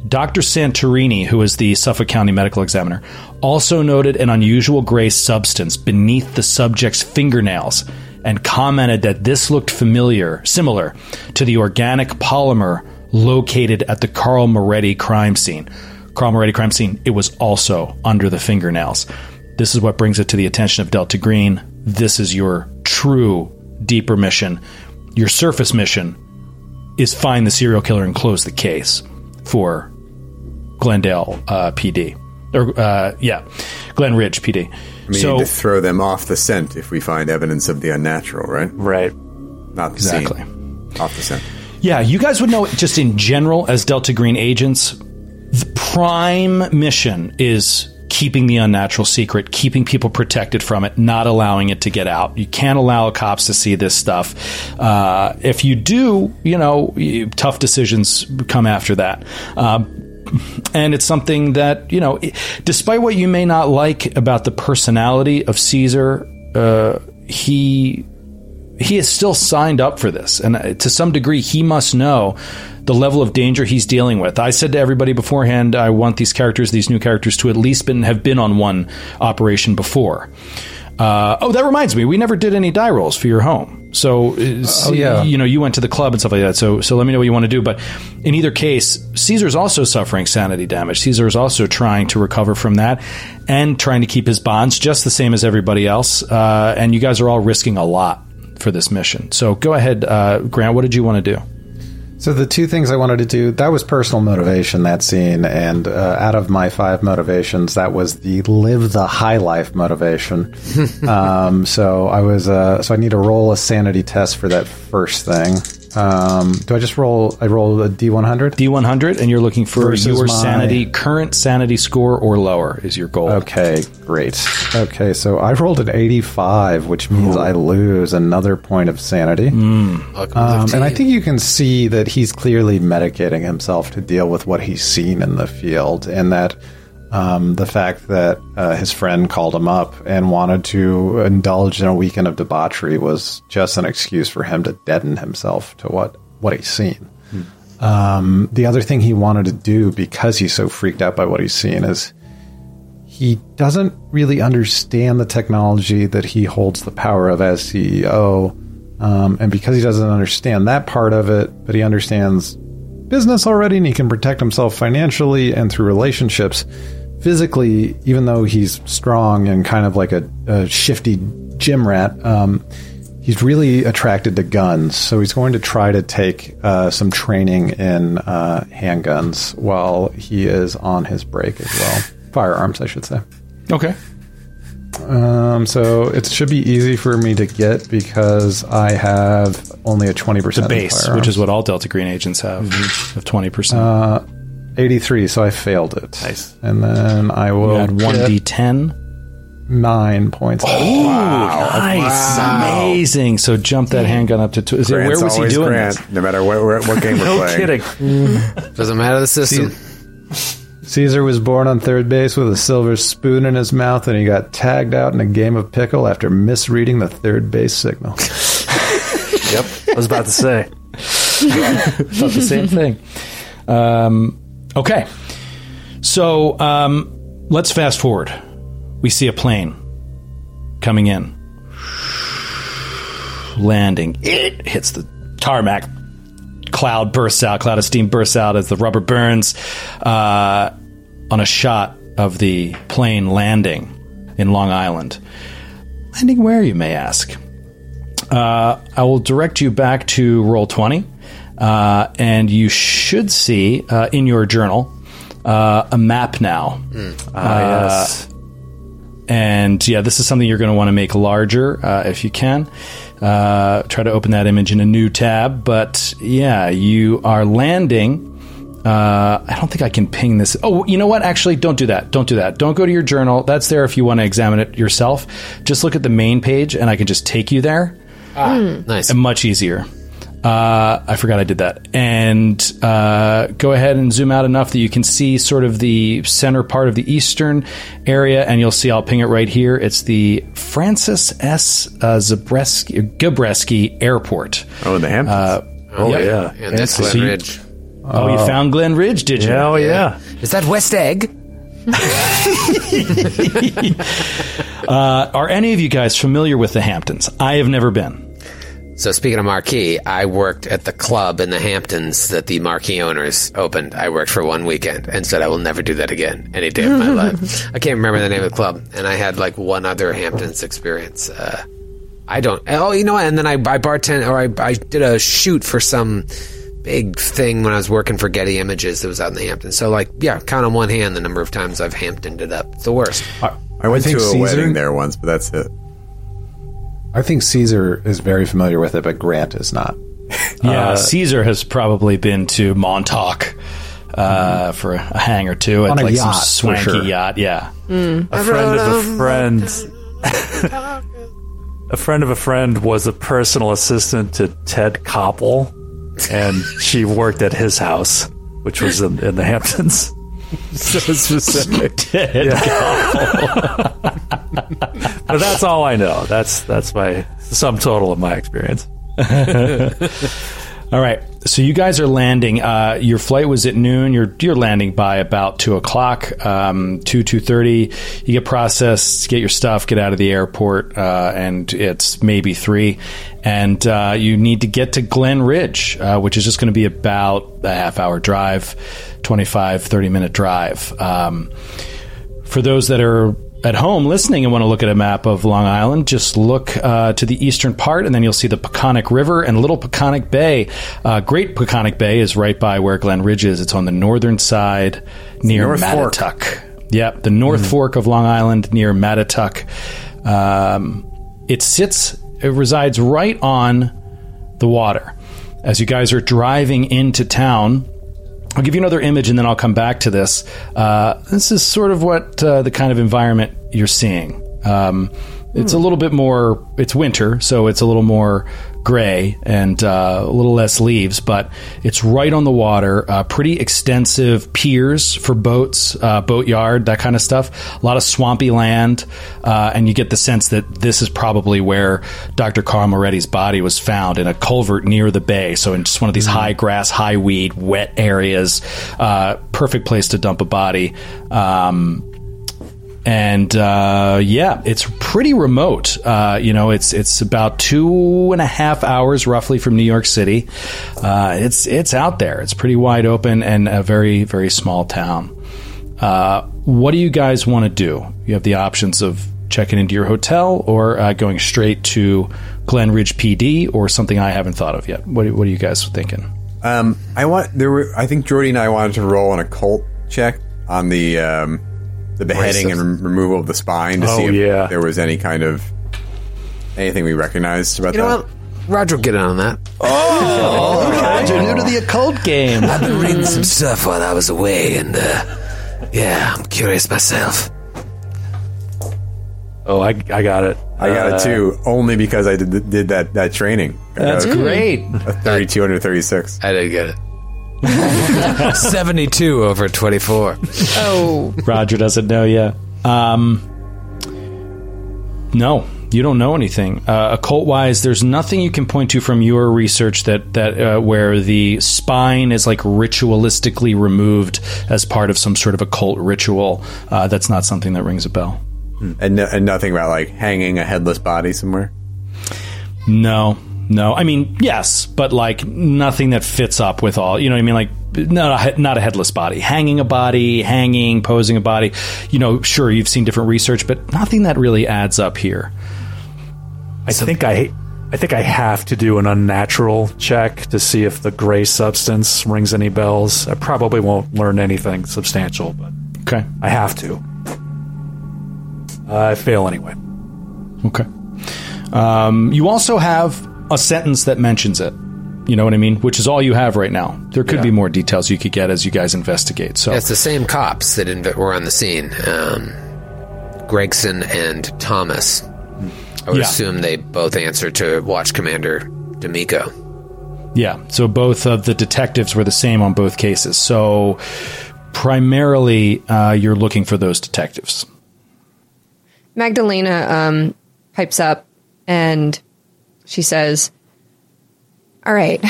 Dr. Santorini, who is the Suffolk County medical examiner, also noted an unusual gray substance beneath the subject's fingernails and commented that this looked familiar, similar to the organic polymer located at the Carl Moretti crime scene. Carl Moretti crime scene, it was also under the fingernails. This is what brings it to the attention of Delta Green. This is your true deeper mission. Your surface mission is find the serial killer and close the case for Glendale uh, PD. Or, uh, yeah, Glen Ridge PD. We so, need to throw them off the scent if we find evidence of the unnatural, right? Right. Not the Exactly. scene. Off the scent. Yeah, you guys would know just in general as Delta Green agents, the prime mission is keeping the unnatural secret, keeping people protected from it, not allowing it to get out. You can't allow cops to see this stuff. Uh, if you do, you know, tough decisions come after that. Uh, and it's something that you know, despite what you may not like about the personality of Caesar, uh, he he is still signed up for this, and uh, to some degree, he must know the level of danger he's dealing with. I said to everybody beforehand, I want these characters, these new characters, to at least been, have been on one operation before. Uh, oh, that reminds me, we never did any die rolls for your home. So, oh, yeah. you know, you went to the club and stuff like that. So, so let me know what you want to do. But in either case, Caesar's also suffering sanity damage. Caesar is also trying to recover from that and trying to keep his bonds just the same as everybody else. Uh, and you guys are all risking a lot for this mission. So, go ahead, uh, Grant. What did you want to do? So the two things I wanted to do that was personal motivation that scene, and uh, out of my five motivations, that was the live the high life motivation. um, so I was uh, so I need to roll a sanity test for that first thing. Um, do I just roll? I roll a D one hundred. D100, and you're looking for Versus your my- sanity, current sanity score or lower is your goal. Okay, great. Okay, so I rolled an 85, which means I lose another point of sanity. Um, and I think you can see that he's clearly medicating himself to deal with what he's seen in the field, and that um, the fact that uh, his friend called him up and wanted to indulge in a weekend of debauchery was just an excuse for him to deaden himself to what, what he's seen. Um, the other thing he wanted to do because he's so freaked out by what he's seen is he doesn't really understand the technology that he holds the power of as CEO. Um, and because he doesn't understand that part of it, but he understands business already and he can protect himself financially and through relationships, physically, even though he's strong and kind of like a, a shifty gym rat, um, he's really attracted to guns, so he's going to try to take uh, some training in uh, handguns while he is on his break as well. Firearms, I should say. Okay. Um, so it should be easy for me to get because I have only a twenty The percent base, which is what all Delta Green agents have, of 20%. Uh, eighty-three. So I failed it. Nice. And then I will you had 1d10. nine points. oh Nice. Amazing. So jump that handgun up to two. Is it, where was he doing Grant, this? no matter what, what, what game we're No playing. kidding. Doesn't matter the system. Caesar was born on third base with a silver spoon in his mouth, and he got tagged out in a game of pickle after misreading the third base signal. Yep. I was about to say. Thought the same thing. Um, okay. So um, let's fast forward. We see a plane coming in, landing. It hits the tarmac. Cloud bursts out. Cloud of steam bursts out as the rubber burns uh, on a shot of the plane landing in Long Island. Landing where, you may ask? Uh, I will direct you back to Roll20, uh, and you should see uh, in your journal uh, a map now. Ah, yes. And yeah, this is something you're going to want to make larger uh, if you can. Uh, try to open that image in a new tab. But yeah, you are landing. Uh, I don't think I can ping this. Oh, you know what? Actually, don't do that. Don't do that. Don't go to your journal. That's there if you want to examine it yourself. Just look at the main page, and I can just take you there. Nice. And much easier. Uh, I forgot I did that. And uh, go ahead and zoom out enough that you can see sort of the center part of the eastern area, and you'll see I'll ping it right here. It's the Francis S. Uh, Zabreski, Gabreski Airport. Oh, in the Hamptons. Uh, Oh, Yep. yeah. And that's So Glen you- Ridge. Oh, you found Glen Ridge, did you? Oh, yeah. Is that West Egg? Uh, are any of you guys familiar with the Hamptons? I have never been. So speaking of marquee, I worked at the club in the Hamptons that the marquee owners opened. I worked for one weekend and said I will never do that again any day of my life. I can't remember the name of the club, and I had like one other Hamptons experience. Uh, I don't. Oh, you know what? And then I, I bartend or I, I did a shoot for some big thing when I was working for Getty Images that was out in the Hamptons. So like, yeah, count on one hand the number of times I've Hamptoned it up. It's the worst. I went think to a Caesar- wedding there once, but that's it. I think Caesar is very familiar with it, but Grant is not. Yeah, Caesar has probably been to Montauk uh, for a hang or two at On a like yacht, some swanky sure. yacht. Yeah. a friend of a friend a friend of a friend was a personal assistant to ted koppel and she worked at his house which was in, in the hamptons So specific. But that's all i know that's that's my sum total of my experience All right. So you guys are landing. Uh, your flight was at noon. You're you're landing by about two o'clock, um, two two thirty. You get processed, get your stuff, get out of the airport, uh, and it's maybe three. And uh, you need to get to Glen Ridge, uh, which is just going to be about a half hour drive, 25, 30 minute drive. Um, for those that are at home listening and want to look at a map of Long Island, just look uh, to the eastern part, and then you'll see the Peconic River and Little Peconic Bay. Uh, Great Peconic Bay is right by where Glen Ridge is. It's on the northern side near North Fork. Mattituck. Yep, the North Fork of Long Island near Mattituck. Um, it sits, it resides right on the water. As you guys are driving into town, I'll give you another image and then I'll come back to this. Uh, this is sort of what uh, the kind of environment you're seeing. Um, it's a little bit more, it's winter, so it's a little more gray and uh, a little less leaves, but it's right on the water. Uh, pretty extensive piers for boats, uh, boat yard, that kind of stuff. A lot of swampy land, uh, and you get the sense that this is probably where Dr. Carl Moretti's body was found in a culvert near the bay. So in just one of these high grass, high weed, wet areas. Uh, perfect place to dump a body. Um, and uh, yeah, it's pretty remote. Uh, you know, it's it's about two and a half hours roughly from New York City. Uh, it's it's out there. It's pretty wide open and a very very small town. Uh, what do you guys want to do? You have the options of checking into your hotel or uh, going straight to Glen Ridge PD or something I haven't thought of yet? What, what are you guys thinking? Um, I want there were. I think Jordy and I wanted to roll an occult check on the um, the beheading and rem- removal of the spine to Oh, see if yeah. there was any kind of anything we recognized about You know that. what? Roger will get in on that. Oh, you're new to the occult game. I've been reading some stuff while I was away, and uh, yeah, I'm curious myself. Oh, I, I got it. I got Uh, it too, only because I did, did that that training. I That's got a- great. A thirty-two under thirty-six. I didn't get it. 72 over 24. Oh, Roger doesn't know yet. Um, no, you don't know anything. Uh, occult wise, there's nothing you can point to from your research that that uh, where the spine is like ritualistically removed as part of some sort of occult ritual. Uh, that's not something that rings a bell. And, no, and nothing about like hanging a headless body somewhere. No, no. I mean, yes, but like nothing that fits up with all. You know what I mean? Like not a, not a headless body, hanging a body, hanging, posing a body. You know, sure, you've seen different research, but nothing that really adds up here. I think I I think I have to do an unnatural check to see if the gray substance rings any bells. I probably won't learn anything substantial, but Okay. I have to. I fail anyway. Okay. Um, you also have a sentence that mentions it. You know what I mean? Which is all you have right now. There could Yeah. be more details you could get as you guys investigate. So It's the same cops that inv- were on the scene um, Gregson and Thomas. I would Yeah. assume they both answer to Watch Commander D'Amico. yeah, so both of the detectives were the same on both cases. So primarily, uh, you're looking for those detectives. Magdalena um, pipes up and she says, All right,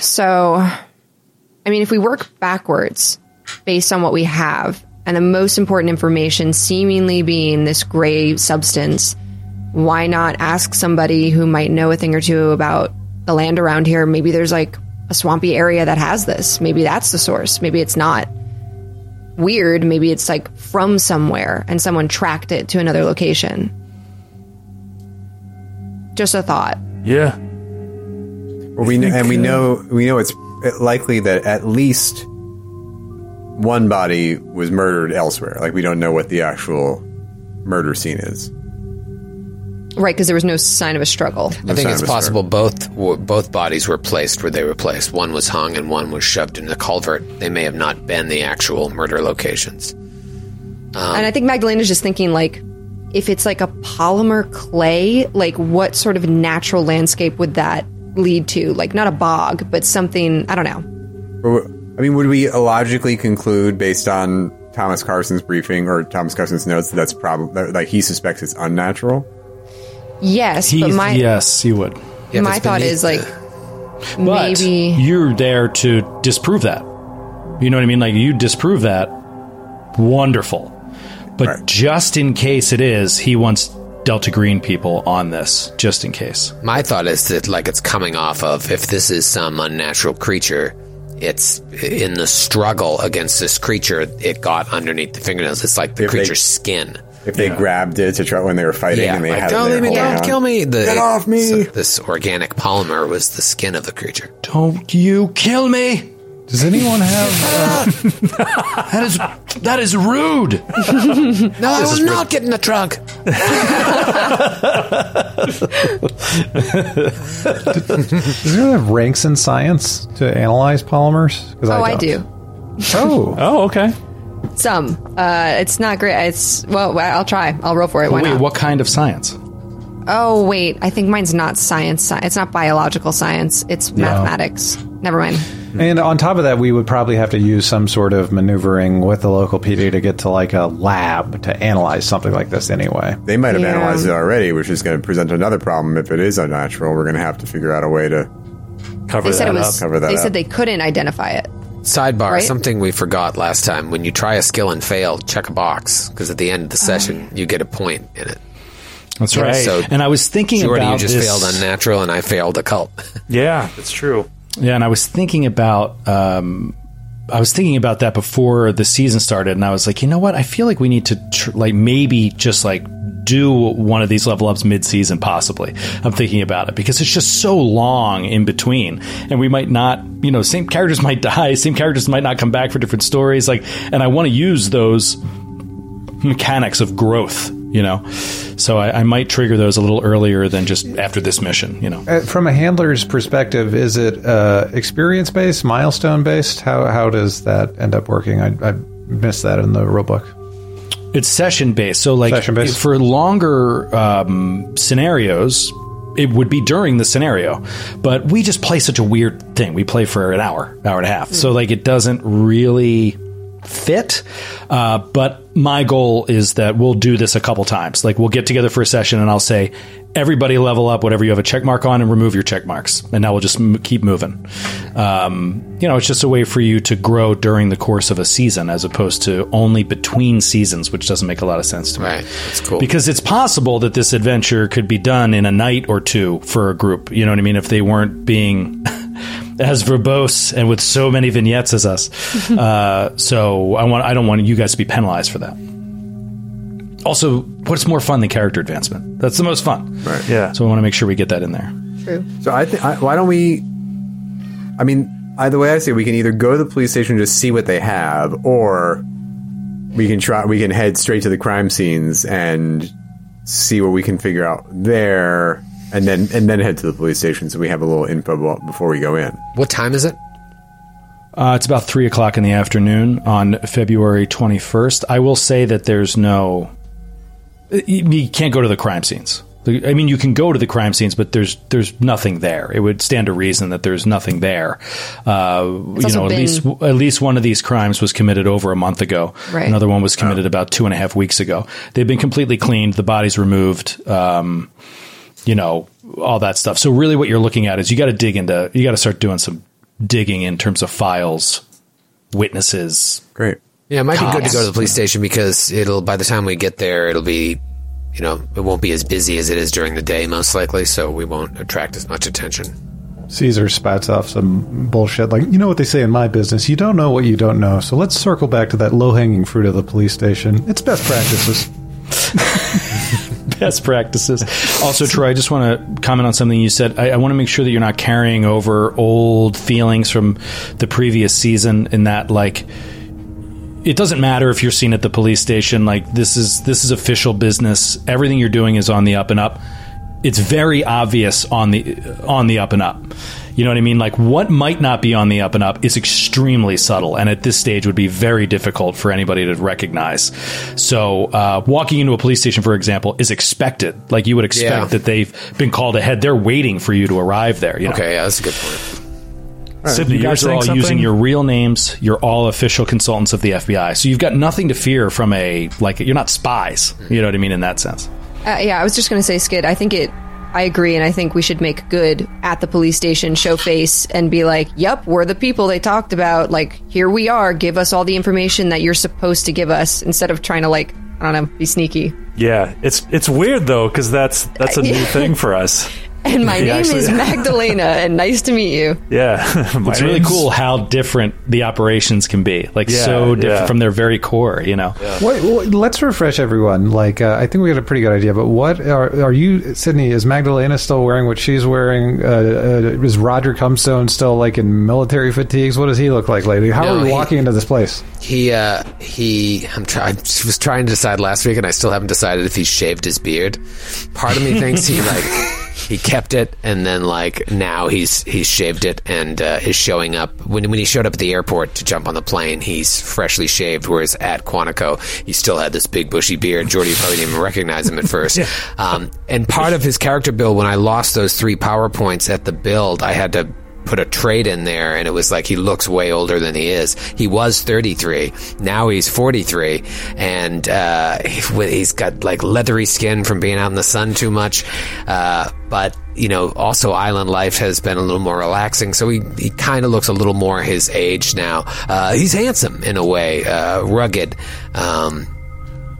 so, I mean, if we work backwards based on what we have, and the most important information seemingly being this gray substance, why not ask somebody who might know a thing or two about the land around here? Maybe there's like a swampy area that has this. Maybe that's the source. Maybe it's not weird. Maybe it's like from somewhere and someone tracked it to another location. Just a thought. Yeah. Well, we know, and we know we know it's likely that at least one body was murdered elsewhere. Like we don't know what the actual murder scene is. Right, because there was no sign of a struggle. I think it's possible both both bodies were placed where they were placed. One was hung and one was shoved in the culvert. They may have not been the actual murder locations. and I um, think Magdalena's just thinking like if it's like a polymer clay, like what sort of natural landscape would that lead to? Like not a bog, but something I don't know. I mean, would we logically conclude based on Thomas Carson's briefing or Thomas Carson's notes that that's probably like he suspects it's unnatural? Yes, but my yes, you would. Yeah, my thought beneath is like the- But maybe you're there to disprove that. You know what I mean? Like you disprove that, wonderful. But Right. just in case it is, he wants Delta Green people on this, just in case. My thought is that like it's coming off of if this is some unnatural creature, it's in the struggle against this creature. It got underneath the fingernails. It's like the If they- creature's skin. If they grabbed it to try when they were fighting Yeah, and they like, had don't it leave me, there don't holding kill me. The, Get off me! so this organic polymer was the skin of the creature. Don't you kill me! Does anyone have? That is that is rude. No, I will not get in the trunk. Does anyone have ranks in science to analyze polymers? Oh, I don't. do. Oh, Oh, okay. Some. Uh, it's not great. It's well. I'll try. I'll roll for it. Why Wait, not? what kind of science? Oh wait, I think mine's not science. It's not biological science. It's mathematics. Never mind. And on top of that, we would probably have to use some sort of maneuvering with the local PD to get to like a lab to analyze something like this. Anyway, They might have Yeah. analyzed it already, which is going to present another problem. If it is unnatural, we're going to have to figure out a way to. Cover They said that it was. up. Cover that they up. said they couldn't identify it. Sidebar, Right? something we forgot last time. When you try a skill and fail, check a box because at the end of the session oh. you get a point in it. That's right. So- and I was thinking Jordy, about you just this. failed unnatural, and I failed occult. Yeah, that's true. Yeah, and I was thinking about um, I was thinking about that before the season started, and I was like, you know what? I feel like we need to tr- like maybe just like do one of these level ups mid season, possibly. I'm thinking about it because it's just so long in between, and we might not, you know, same characters might die, same characters might not come back for different stories. Like, and I want to use those mechanics of growth, you know. So I, I might trigger those a little earlier than just after this mission, you know. Uh, from a handler's perspective, is it uh, experience based, milestone based? How how does that end up working? I, I missed that in the rulebook. It's session based. So, like Session-based. for longer um, scenarios, it would be during the scenario. But we just play such a weird thing. We play for an hour, hour and a half. So, like, it doesn't really fit. Uh, but my goal is that we'll do this a couple times. Like, we'll get together for a session, and I'll say, everybody level up whatever you have a check mark on, and remove your check marks. And now we'll just m- keep moving. Um, you know, it's just a way for you to grow during the course of a season, as opposed to only between seasons, which doesn't make a lot of sense to me. Right. That's cool. Because it's possible that this adventure could be done in a night or two for a group. You know what I mean? If they weren't being as verbose and with so many vignettes as us. uh, so I want I don't want you guys to be penalized for that. Also, what's more fun than character advancement? That's the most fun. Right. Yeah. So I want to make sure we get that in there. True. So I think why don't we? I mean, either way, I say we can either go to the police station and just see what they have, or we can try. We can head straight to the crime scenes and see what we can figure out there, and then and then head to the police station so we have a little info before we go in. What time is it? Uh, it's about three o'clock in the afternoon on February twenty first. I will say that there's no. You you can't go to the crime scenes. I mean, you can go to the crime scenes, but there's there's nothing there. It would stand to reason that there's nothing there. Uh, you know, at been- least at least one of these crimes was committed over a month ago. Right. Another one was committed about two and a half weeks ago. They've been completely cleaned. The bodies removed. Um, you know, all that stuff. So really, what you're looking at is you got to dig into. You got to start doing some digging in terms of files, witnesses. Great. Yeah, it might be good to go to the police station because it'll by the time we get there, it'll be, you know, it won't be as busy as it is during the day, most likely. So we won't attract as much attention. Caesar spats off some bullshit like, you know what they say in my business, you don't know what you don't know. So let's circle back to that low hanging fruit of the police station. It's best practices. best practices. Also, Troy, I just want to comment on something you said. I, I want to make sure that you're not carrying over old feelings from the previous season. In that, like, it doesn't matter if you're seen at the police station. Like, this is this is official business. Everything you're doing is on the up and up. It's very obvious on the on the up and up. You know what I mean? Like what might not be on the up and up is extremely subtle, and at this stage would be very difficult for anybody to recognize. So, uh, walking into a police station, for example, is expected. Like you would expect Yeah. that they've been called ahead. They're waiting for you to arrive there. You know? Okay, yeah, that's a good point. Sydney, You you're guys are all something? using your real names. You're all official consultants of the FBI, so you've got nothing to fear from a like. You're not spies. You know what I mean in that sense. Uh, yeah, I was just going to say, Skid. I think it. I agree, and I think we should make good at the police station, show face, and be like, "Yep, we're the people they talked about. Like, here we are. Give us all the information that you're supposed to give us, instead of trying to like, I don't know, be sneaky." Yeah, it's it's weird though because that's that's a new thing for us. And my Yeah, name actually- is Magdalena, and nice to meet you. Yeah, My It's really cool how different the operations can be. Like Yeah, so different yeah. from their very core. You know. Wait, wait, let's refresh everyone. Like, uh, I think we got a pretty good idea. But what are, are you, Sydney? Is Magdalena still wearing what she's wearing? Uh, uh, is Roger Cumstone still like in military fatigues? What does he look like lately? How No, are we he- walking into this place? He uh he I'm trying I was trying to decide last week and I still haven't decided if he shaved his beard. Part of me thinks he like he kept it and then like now he's he's shaved it and uh, is showing up. When when he showed up at the airport to jump on the plane he's freshly shaved whereas at Quantico he still had this big bushy beard. Jordy probably didn't even recognize him at first. Um, and part of his character build when I lost those three powerpoints at the build I had to put a trade in there and it was like he looks way older than he is. He was 33. Now he's 43 and uh, he- he's got like leathery skin from being out in the sun too much. Uh, but you know, also island life has been a little more relaxing. So he, he kind of looks a little more his age now. Uh, he's handsome in a way, uh, rugged. Um,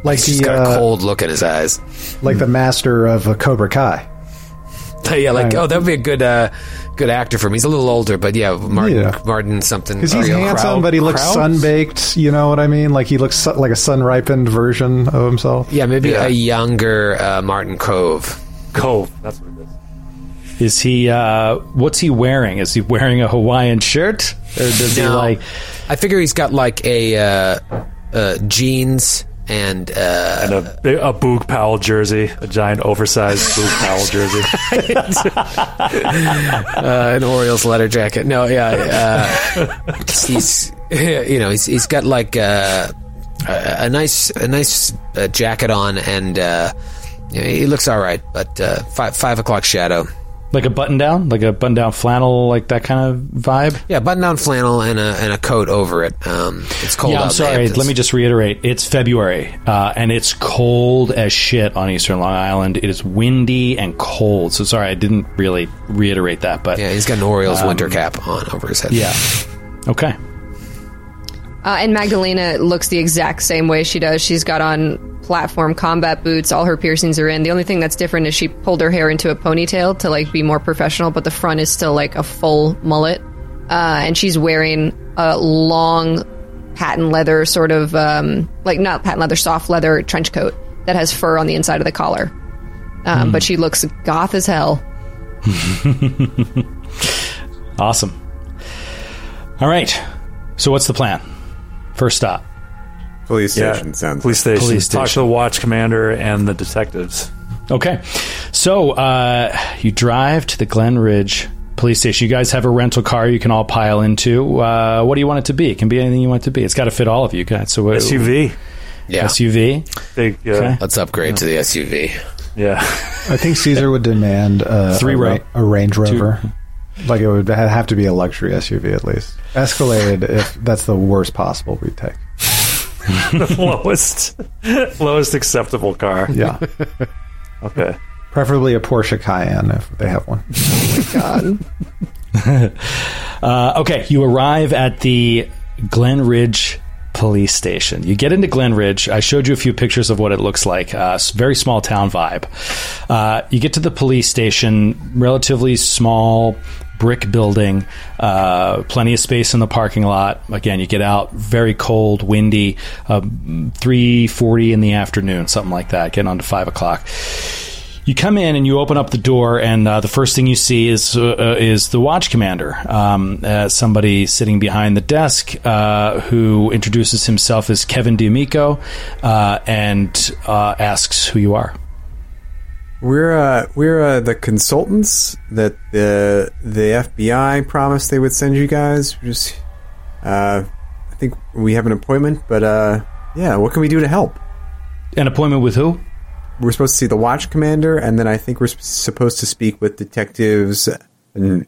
Like he's the got uh, a cold look in his eyes. like the master of uh, Cobra Kai. yeah, like oh, that would be a good uh, good actor for him. He's a little older, but yeah, Martin Yeah. Martin something. Because he's handsome, Crowd. but he looks Crowds? sun-baked. You know what I mean? Like he looks su- like a sun-ripened version of himself. yeah, maybe Yeah. a younger uh, Martin Kove. Kove. That's what it is. Is he? Uh, what's he wearing? Is he wearing a Hawaiian shirt, or does he like? I figure he's got like a uh, uh, jeans and uh, And a, a Boog Powell jersey, a giant oversized Boog Powell jersey. uh, an Orioles leather jacket. No, yeah, uh, he's you know he's he's got like uh, a, a nice a nice uh, jacket on, and uh, you know, he looks all right. But uh, five five o'clock shadow. Like a button down, like a button down flannel, like that kind of vibe. Yeah, button down flannel and a and a coat over it. Um, it's cold. yeah, I'm in sorry. Let me just reiterate. It's February, uh, and it's cold as shit on Eastern Long Island. It is windy and cold. So sorry, I didn't really reiterate that, but Yeah, he's got an Orioles winter cap on over his head. yeah. Okay. Uh, and Magdalena looks the exact same way she does. She's got on platform combat boots. All her piercings are in. The only thing that's different is she pulled her hair into a ponytail to like be more professional, but the front is still like a full mullet. Uh, and she's wearing a long patent leather sort of um, like not patent leather, soft leather trench coat that has fur on the inside of the collar. Um, But she looks goth as hell. Awesome. All right. So what's the plan? First stop. Police Yeah. station sounds. Police station. Police Talk to the watch commander and the detectives. Okay. So uh, you drive to the Glen Ridge police station. You guys have a rental car you can all pile into. Uh, what do you want it to be? It can be anything you want it to be. It's got to fit all of you guys. So what, SUV. yeah. SUV. Big. Uh, Okay. Let's upgrade to the SUV. Yeah. I think Caesar would demand uh, Three a, ra- a Range Rover. Like it would have to be a luxury SUV at least. Escalade, if that's the worst possible, we take. lowest, lowest acceptable car. Yeah, Okay. preferably a Porsche Cayenne if they have one. Uh, okay, you arrive at the Glen Ridge police station. You get into Glen Ridge. I showed you a few pictures of what it looks like. Uh, very small town vibe. Uh, you get to the police station, relatively small brick building, uh, plenty of space in the parking lot. Again, you get out, very cold, windy, uh, 3.40 in the afternoon, something like that, getting on to 5 o'clock. You come in and you open up the door, and uh, the first thing you see is uh, uh, is the watch commander, um, uh, somebody sitting behind the desk who introduces himself as Kevin D'Amico and asks who you are. We're uh, we're uh, the consultants that the the FBI promised they would send you guys. We're Just, uh, I think we have an appointment, but uh, yeah, what can we do to help? An appointment with who? We're supposed to see the watch commander, and then I think we're sp- supposed to speak with detectives. And, uh,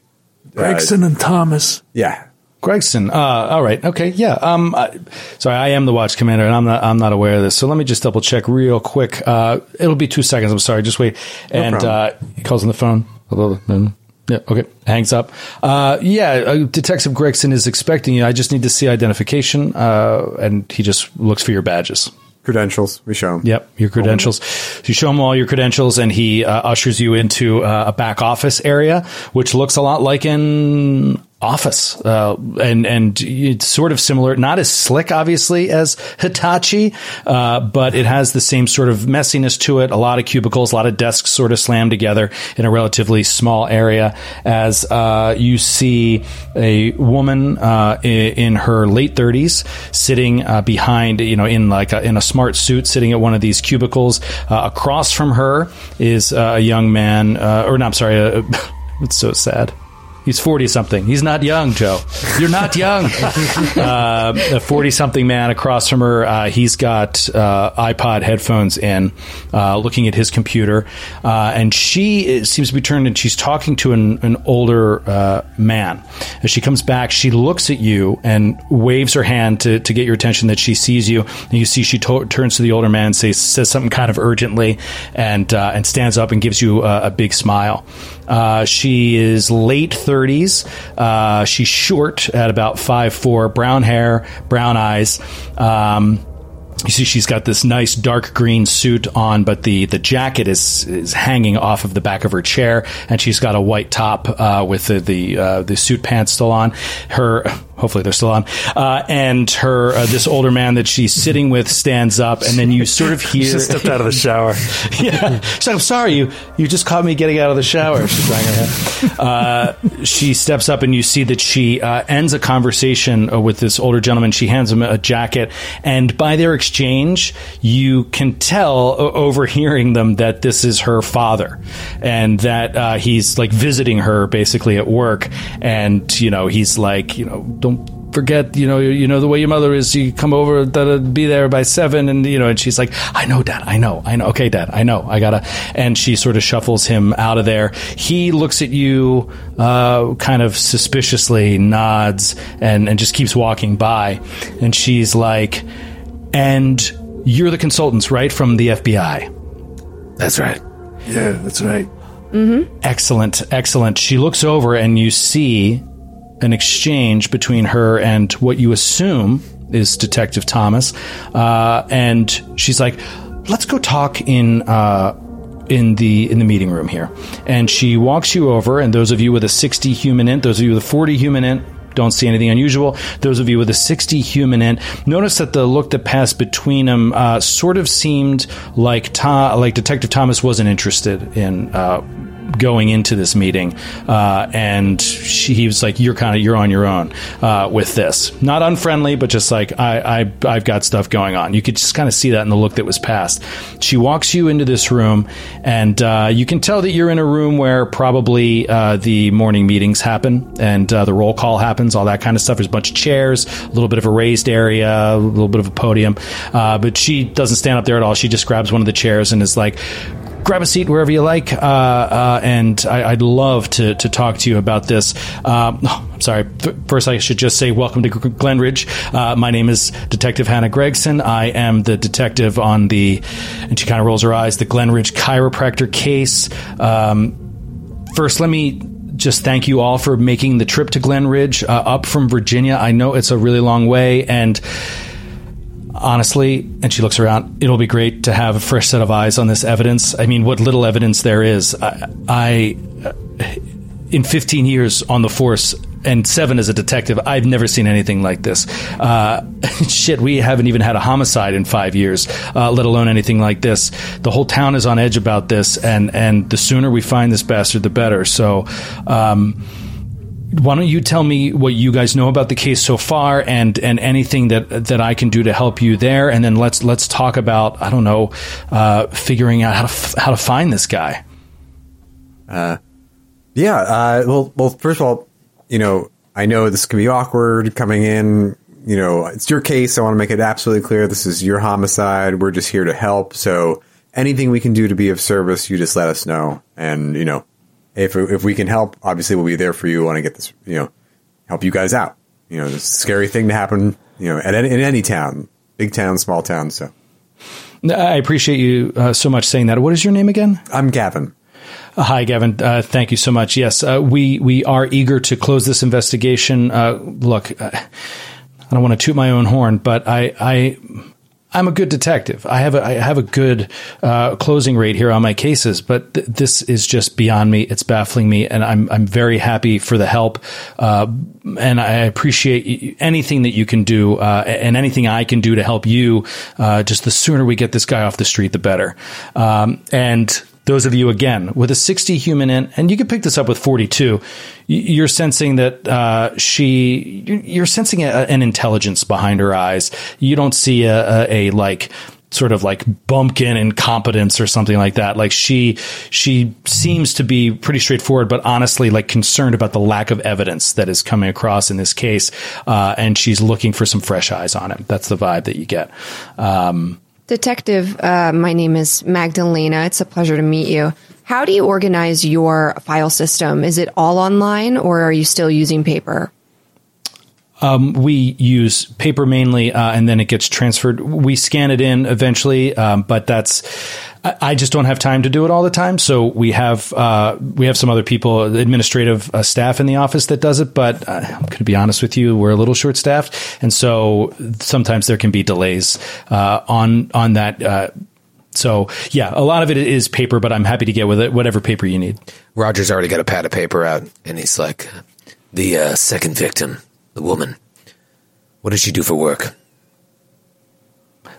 Gregson and Thomas. yeah, Gregson. Uh, all right. Okay. Yeah. Um. I, sorry, I am the watch commander, and I'm not. I'm not aware of this. So let me just double check real quick. Uh, it'll be two seconds. I'm sorry. Just wait. and uh, he calls on the phone. Yeah. Okay. Hangs up. Uh, yeah. Uh, Detective Gregson is expecting you. I just need to see identification. Uh, and he just looks for your badges. credentials. We show him. Yep, your credentials. So you show him all your credentials, and he uh, ushers you into uh, a back office area, which looks a lot like an office, uh, and and it's sort of similar, not as slick, obviously, as Hitachi, uh, but it has the same sort of messiness to it. A lot of cubicles, a lot of desks, sort of slammed together in a relatively small area. As uh, you see a woman uh, in her late thirties sitting uh, behind, you know, in like a, in a smart suit, sitting at one of these cubicles. Uh, across from her is a young man, uh, or no, I'm sorry, it's so sad. He's 40 something. He's not young, Joe. You're not young. uh, a 40 something man across from her. Uh, he's got uh, iPod headphones in, uh, looking at his computer. Uh, and she seems to be turned and she's talking to an, an older uh, man. As she comes back, she looks at you and waves her hand to, to get your attention that she sees you. And you see she to- turns to the older man and says, says something kind of urgently and, uh, and stands up and gives you a, a big smile. Uh, she is late 30s. Uh, she's short at about 5'4, brown hair, brown eyes. Um, you see she's got this nice dark green suit on, but the, the jacket is is hanging off of the back of her chair, and she's got a white top uh, with the the, uh, the suit pants still on. Her hopefully they're still on, uh, and her uh, this older man that she's sitting with stands up, and then you sort of hear Just stepped out of the shower. yeah. She's like, I'm sorry, you you just caught me getting out of the shower. She's drying her head. Uh, she steps up and you see that she uh, ends a conversation uh, with this older gentleman. She hands him a jacket, and by their exchange, you can tell o- overhearing them that this is her father, and that uh, he's like visiting her basically at work, and you know he's like, you know, don't forget, you know, you know the way your mother is. You come over, da, be there by seven, and you know, and she's like, "I know, Dad. I know. I know. Okay, Dad. I know. I gotta." And she sort of shuffles him out of there. He looks at you, uh, kind of suspiciously, nods, and and just keeps walking by. And she's like, "And you're the consultants, right, from the FBI?" That's right. Yeah, that's right. Excellent, excellent. She looks over and you see an exchange between her and what you assume is Detective Thomas. Uh, and she's like, let's go talk in. Uh, in the in the meeting room here, and she walks you over. And those of you with a sixty HUMINT, those of you with a forty HUMINT, don't see anything unusual. Those of you with a 60 HUMINT, notice that the look that passed between them uh, sort of seemed like Ta- like Detective Thomas wasn't interested in uh, going into this meeting, uh, and she, he was like, "You're kind of you're on your own uh, with this." Not unfriendly, but just like I, I I've got stuff going on. You could just kind of see that in the look that was passed. She walks you into this room, and uh, you can tell that you're in a room where probably uh, the morning meetings happen and uh, the roll call happens, all that kind of stuff. There's a bunch of chairs, a little bit of a raised area, a little bit of a podium, uh, but she doesn't stand up there at all. She just grabs one of the chairs and is like grab a seat wherever you like. Uh, uh, and I, would love to, to talk to you about this. Um, oh, I'm sorry. First, I should just say welcome to Glenridge. Uh, my name is Detective Hannah Gregson. I am the detective on the, and she kind of rolls her eyes, the Glenridge chiropractor case. Um, first, let me just thank you all for making the trip to Glen Ridge uh, up from Virginia. I know it's a really long way, and honestly, and she looks around, it'll be great to have a fresh set of eyes on this evidence. I mean, what little evidence there is. I, I in 15 years on the force and seven as a detective, I've never seen anything like this. Uh, shit, we haven't even had a homicide in five years, uh, let alone anything like this. The whole town is on edge about this, and and the sooner we find this bastard, the better. So. Um, why don't you tell me what you guys know about the case so far and and anything that that I can do to help you there and then let's let's talk about I don't know uh, figuring out how to f- how to find this guy. Uh, yeah. Uh, well, well. First of all, you know, I know this can be awkward coming in. You know, it's your case. I want to make it absolutely clear. This is your homicide. We're just here to help. So anything we can do to be of service, you just let us know. And you know, if if we can help, obviously we'll be there for you. Want to get this, you know, help you guys out. You know, this scary thing to happen. You know, at any, in any town, big town, small town. So I appreciate you uh, so much saying that. What is your name again? I'm Gavin. Uh, hi, Gavin. Uh, thank you so much. Yes, uh, we we are eager to close this investigation. Uh, look, uh, I don't want to toot my own horn, but I I I'm a good detective. I have a, I have a good uh, closing rate here on my cases, but th- this is just beyond me. It's baffling me, and I'm I'm very happy for the help, uh, and I appreciate anything that you can do, uh, and anything I can do to help you. Uh, just the sooner we get this guy off the street, the better. Um, and those of you again with a 60 HUMINT, and you can pick this up with 42. You're sensing that uh, she, you're sensing a, an intelligence behind her eyes. You don't see a, a, a like sort of like bumpkin incompetence or something like that. Like she, she seems to be pretty straightforward, but honestly, like concerned about the lack of evidence that is coming across in this case. Uh, and she's looking for some fresh eyes on him. That's the vibe that you get. Um, Detective, uh, my name is Magdalena. It's a pleasure to meet you. How do you organize your file system? Is it all online or are you still using paper? Um, we use paper mainly, uh, and then it gets transferred. We scan it in eventually, um, but that's. I just don't have time to do it all the time, so we have uh, we have some other people, administrative uh, staff in the office that does it. But uh, I'm going to be honest with you, we're a little short staffed, and so sometimes there can be delays uh, on on that. Uh, so yeah, a lot of it is paper, but I'm happy to get with it, whatever paper you need. Roger's already got a pad of paper out, and he's like, "The uh, second victim, the woman. What does she do for work?"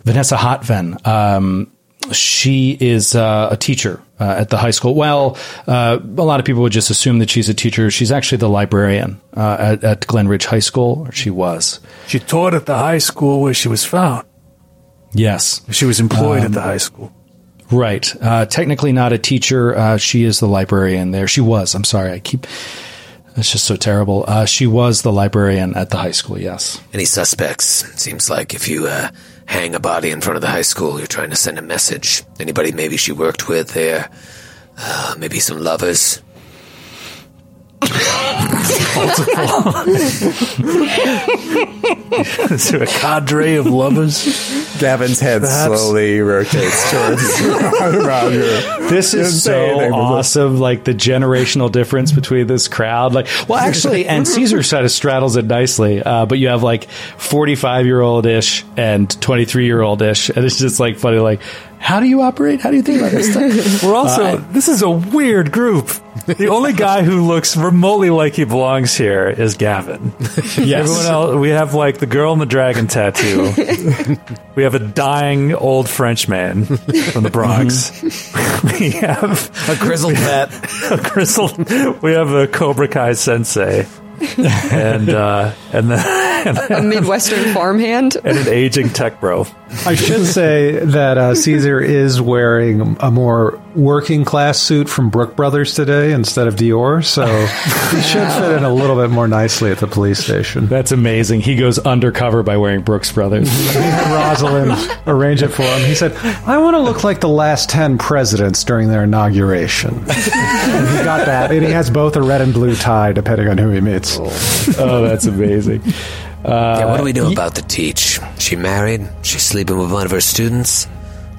Vanessa Hotven. Um, she is uh, a teacher uh, at the high school. Well, uh, a lot of people would just assume that she's a teacher. She's actually the librarian uh, at, at Glenridge High School, or she was. She taught at the high school where she was found. Yes. She was employed at the high school. Right. Uh, technically not a teacher. Uh, she is the librarian there. She was. I'm sorry. I keep. It's just so terrible. Uh, she was the librarian at the high school. Yes. Any suspects? Seems like if you uh, hang a body in front of the high school, you're trying to send a message. Anybody maybe she worked with there? Uh, maybe some lovers. Is there a cadre of lovers? Gavin's head Perhaps. slowly rotates towards Roger. This is so anything, was it? awesome. Like the generational difference between this crowd. Like, well, actually, and Caesar sort of straddles it nicely. Uh, but you have like 45 year old ish and 23 year old ish. And it's just like funny, like, how do you operate? How do you think about this stuff? We're also, this is a weird group. The only guy who looks remotely like he belongs here is Gavin. Yes. Everyone else, we have like the girl in the dragon tattoo. we have a dying old French man from the Bronx. we have A grizzled vet. a grizzled. We have a Cobra Kai sensei, and uh, and then A Midwestern farmhand. and an aging tech bro. I should say that uh, Caesar is wearing a more working class suit from Brooks Brothers today instead of Dior, so he should fit in a little bit more nicely at the police station. That's amazing. He goes undercover by wearing Brooks Brothers. He had Rosalind arrange it for him. He said, I want to look like the last 10 presidents during their inauguration. and he got that. And he has both a red and blue tie, depending on who he meets. oh, that's amazing. Yeah, what do we know about the teach? She married? She's sleeping with one of her students?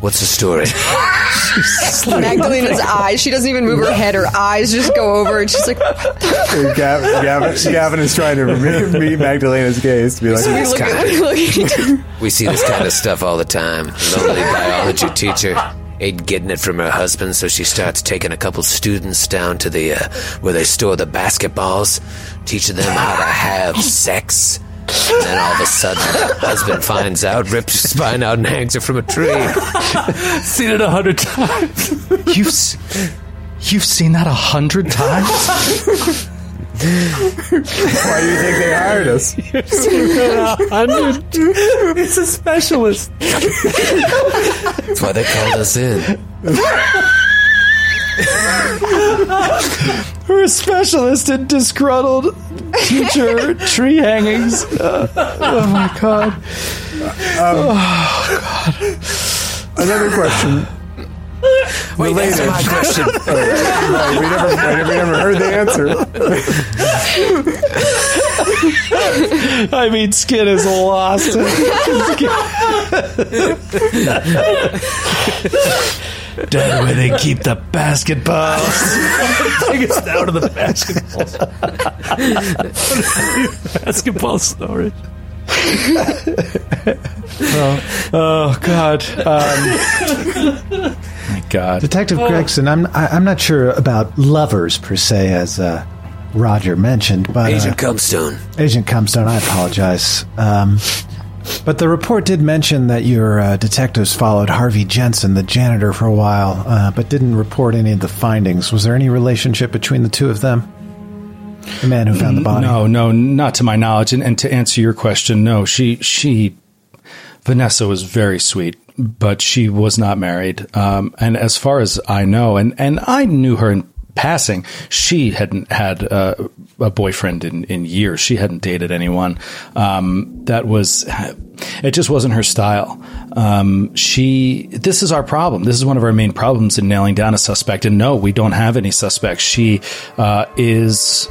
What's the story? Magdalena's eyes. She doesn't even move her head. Her eyes just go over, and she's like, Gavin, Gavin, Gavin is trying to meet, meet Magdalena's gaze to be like, "We look kinda- at. We see this kind of stuff all the time. Lonely biology teacher ain't getting it from her husband, so she starts taking a couple students down to the uh, where they store the basketballs, teaching them how to have sex. And then all of a sudden, the husband finds out, rips her spine out, and hangs her from a tree. Seen it a hundred times. You've, s- you've seen that a hundred times? why do you think they hired us? He's a specialist. That's why they called us in. We're a specialist in disgruntled teacher tree hangings. Uh, oh my god. Oh god. Another question. Wait, answer my question. Right, we never, I never, we never heard the answer. I mean, Skid is lost. Down where they keep the basketballs. Take us down to the basketball. basketball storage. Oh God. Um, my God. Detective Gregson, I'm I, I'm not sure about lovers per se, as uh, Roger mentioned, but uh, Agent Cumstone. Agent Comstone, I apologize. Um, but the report did mention that your uh, detectives followed Harvey Jensen, the janitor, for a while, uh, but didn't report any of the findings. Was there any relationship between the two of them? The man who found the body. No, no, not to my knowledge. And, and to answer your question, no, she, she, Vanessa was very sweet, but she was not married. Um, and as far as I know, and, and I knew her in passing, she hadn't had uh, a boyfriend in, in years. She hadn't dated anyone. Um, that was, it just wasn't her style. Um, she, this is our problem. This is one of our main problems in nailing down a suspect. And no, we don't have any suspects. She uh, is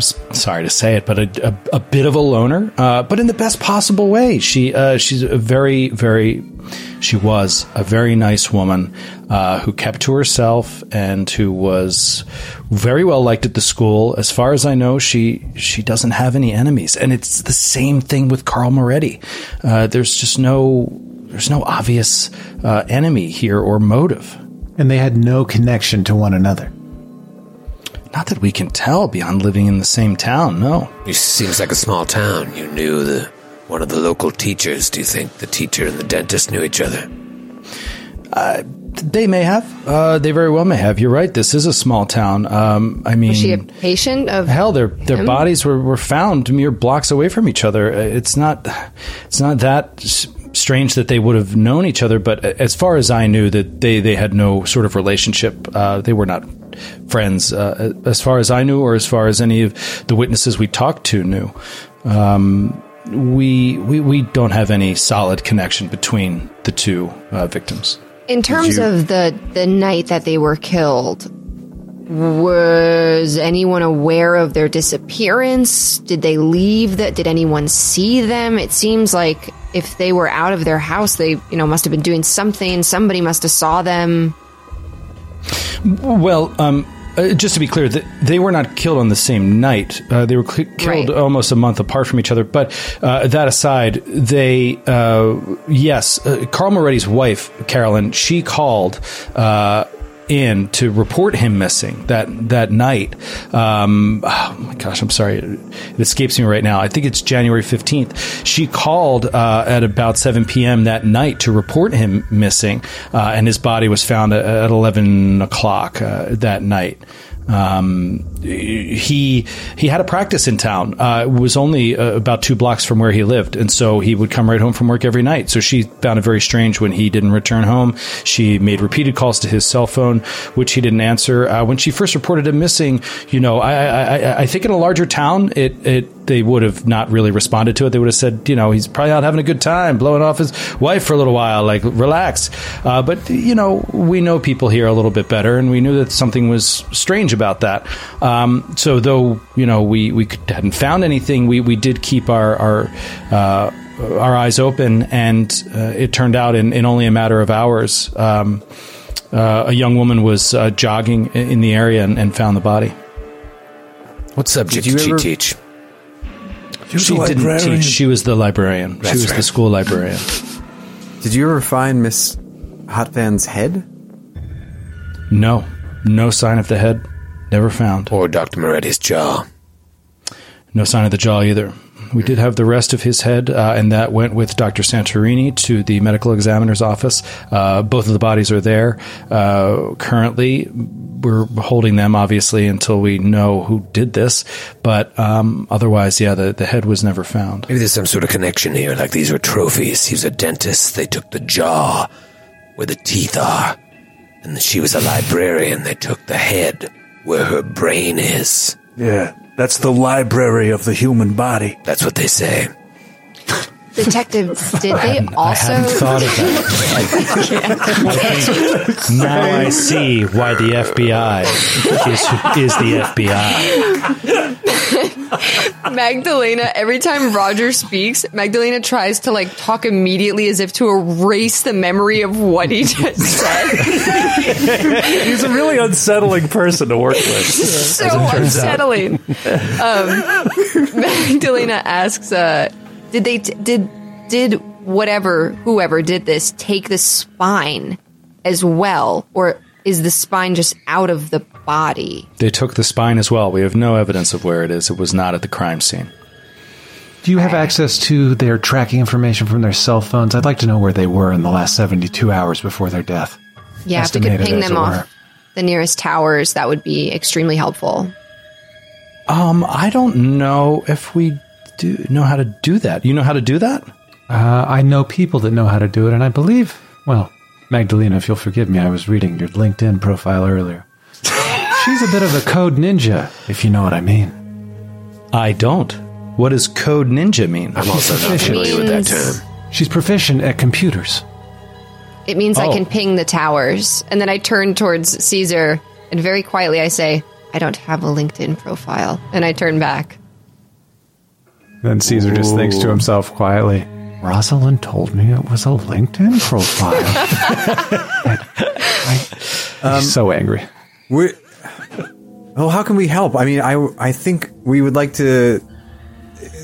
sorry to say it, but a, a, a bit of a loner, uh, but in the best possible way. She uh, she's a very very she was a very nice woman uh, who kept to herself and who was very well liked at the school. As far as I know, she she doesn't have any enemies, and it's the same thing with Carl Moretti. Uh, there's just no there's no obvious uh, enemy here or motive. And they had no connection to one another. Not that we can tell beyond living in the same town. No. It seems like a small town. You knew the one of the local teachers. Do you think the teacher and the dentist knew each other? They may have. Uh, they very well may have. You're right. This is a small town. Um, I mean, Was she a patient of hell, their their him? bodies were, were found mere blocks away from each other. Uh, It's not it's not that s- strange that they would have known each other. But as far as I knew, that they they had no sort of relationship. Uh, they were not friends, uh, as far as I knew, or as far as any of the witnesses we talked to knew. Um, we, we we don't have any solid connection between the two uh, victims. In terms you- of the the night that they were killed, was anyone aware of their disappearance? Did they leave that? Did anyone see them? It seems like if they were out of their house, they you know must have been doing something. Somebody must have saw them. Well, um, uh, just to be clear, th- they were not killed on the same night. Uh, they were killed Right. almost a month apart from each other. But uh, that aside, they uh, yes, uh, Carl Moretti's wife, Carolyn, she called. In to report him missing that that night. Um, oh my gosh, I'm sorry, it escapes me right now. I think it's January 15th. She called uh, at about 7 p.m. that night to report him missing, uh, and his body was found at, at 11 o'clock uh, that night. Um, he he had a practice in town. Uh, it was only uh, about two blocks from where he lived, and so he would come right home from work every night. So she found it very strange when he didn't return home. She made repeated calls to his cell phone, which he didn't answer. Uh, when she first reported him missing, you know, I, I, I, I think in a larger town, it it they would have not really responded to it. They would have said, you know, he's probably out having a good time, blowing off his wife for a little while, like relax. Uh, but you know, we know people here a little bit better, and we knew that something was strange about that. Um, so though you know we we hadn't found anything, we we did keep our our. Uh, our eyes open, and uh, it turned out in, in only a matter of hours, um, uh, a young woman was uh, jogging in the area and, and found the body. What subject Did did, you she ever- teach? She didn't teach. She was the librarian. she That's was the school librarian. Did you ever find Miss Hotvan's head? No, no sign of the head. Never found. Or Dr. Moretti's jaw? No sign of the jaw either. We did have the rest of his head, uh, and that went with Dr. Santorini to the medical examiner's office. Uh, both of the bodies are there. Uh, currently, we're holding them, obviously, until we know who did this. But um, otherwise, yeah, the, the head was never found. Maybe there's some sort of connection here, like these were trophies. He was a dentist, they took the jaw where the teeth are. And she was a librarian, they took the head where her brain is. Yeah, that's the library of the human body. That's what they say. Detectives, did they I also? hadn't thought of that. I think now I see why the FBI is, is the FBI. Magdalena, every time Roger speaks, Magdalena tries to like talk immediately as if to erase the memory of what he just said. He's a really unsettling person to work with. so unsettling. Um, Magdalena asks, uh, "Did they t- did did whatever whoever did this take the spine as well, or is the spine just out of the body?" They took the spine as well. We have no evidence of where it is. It was not at the crime scene. Do you have access to their tracking information from their cell phones? I'd like to know where they were in the last 72 hours before their death. Yeah, if we could ping them off were. the nearest towers, that would be extremely helpful. Um, I don't know if we do know how to do that. You know how to do that? Uh, I know people that know how to do it, and I believe, well, Magdalena, if you'll forgive me, I was reading your LinkedIn profile earlier. She's a bit of a code ninja, if you know what I mean. I don't. What does code ninja mean? I'm also not Proficient. familiar with that term. She's proficient at computers. It means I Oh. can ping the towers. And then I turn towards Caesar and very quietly I say, I don't have a LinkedIn profile. And I turn back. Then Caesar just thinks to himself quietly, Rosalind told me it was a LinkedIn profile. He's so angry. Well, how can we help? I mean, I, I think we would like to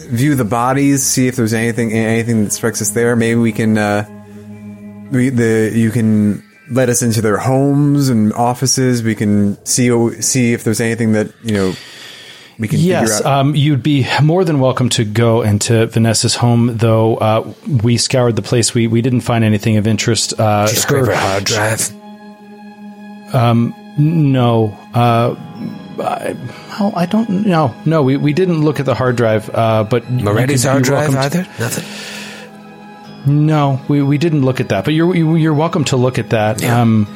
view the bodies, see if there's anything anything that strikes us there. Maybe we can, uh, we the you can let us into their homes and offices. We can see see if there's anything that you know we can Yes, figure out. um, you'd be more than welcome to go into Vanessa's home, though uh, we scoured the place. We, we didn't find anything of interest. Uh, Just her hard drive. No. Uh, I, well, I don't know. No, we, we didn't look at the hard drive, uh, but you Moretti's hard drive to- either? Nothing. No, we, we didn't look at that, but you're you- you're welcome to look at that. Um,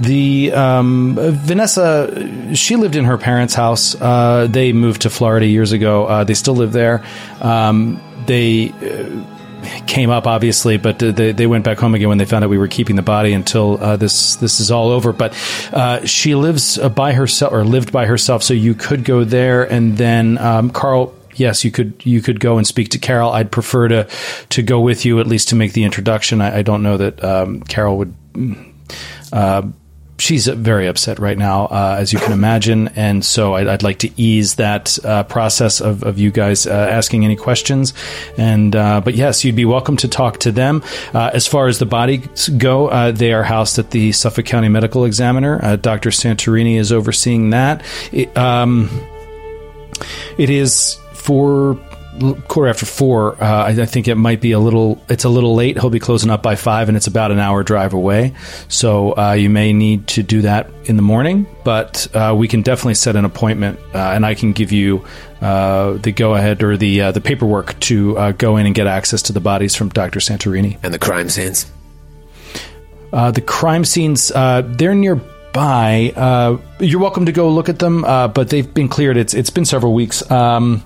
the um, Vanessa, she lived in her parents' house. Uh, they moved to Florida years ago. Uh, they still live there. Um, they uh, came up obviously, but they, they went back home again when they found out we were keeping the body until uh, this this is all over. But uh, she lives uh, by herself or lived by herself, so you could go there, and then um, Carl. Yes, you could. You could go and speak to Carol. I'd prefer to to go with you at least to make the introduction. I, I don't know that um, Carol would. Uh, she's very upset right now, uh, as you can imagine, and so I'd, I'd like to ease that uh, process of, of you guys uh, asking any questions. And uh, but yes, you'd be welcome to talk to them. Uh, as far as the bodies go, uh, they are housed at the Suffolk County Medical Examiner. Dr. Santorini is overseeing that. It, um, it is for quarter after four. Uh, I, I think it might be a little. It's a little late. He'll be closing up by five, and it's about an hour drive away. So uh, you may need to do that in the morning, but uh, we can definitely set an appointment, uh, and I can give you uh, the go ahead or the uh, the paperwork to uh, go in and get access to the bodies from Doctor Santorini. And the crime scenes. Uh, the crime scenes, uh, they're nearby. Uh, you're welcome to go look at them, uh, but they've been cleared. It's it's been several weeks. Um,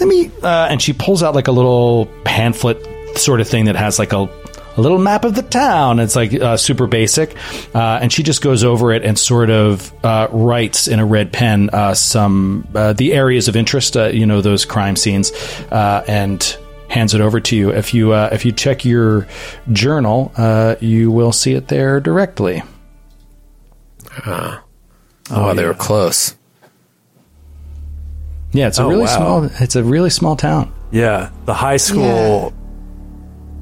let me. Uh, and she pulls out like a little pamphlet sort of thing that has like a. A little map of the town. It's like uh, super basic, uh, and she just goes over it and sort of uh, writes in a red pen uh, some uh, the areas of interest. Uh, you know those crime scenes, uh, and hands it over to you. If you uh, if you check your journal, uh, you will see it there directly. Oh, they were close. Yeah, it's a Oh, really wow. small. It's a really small town. Yeah, the high school.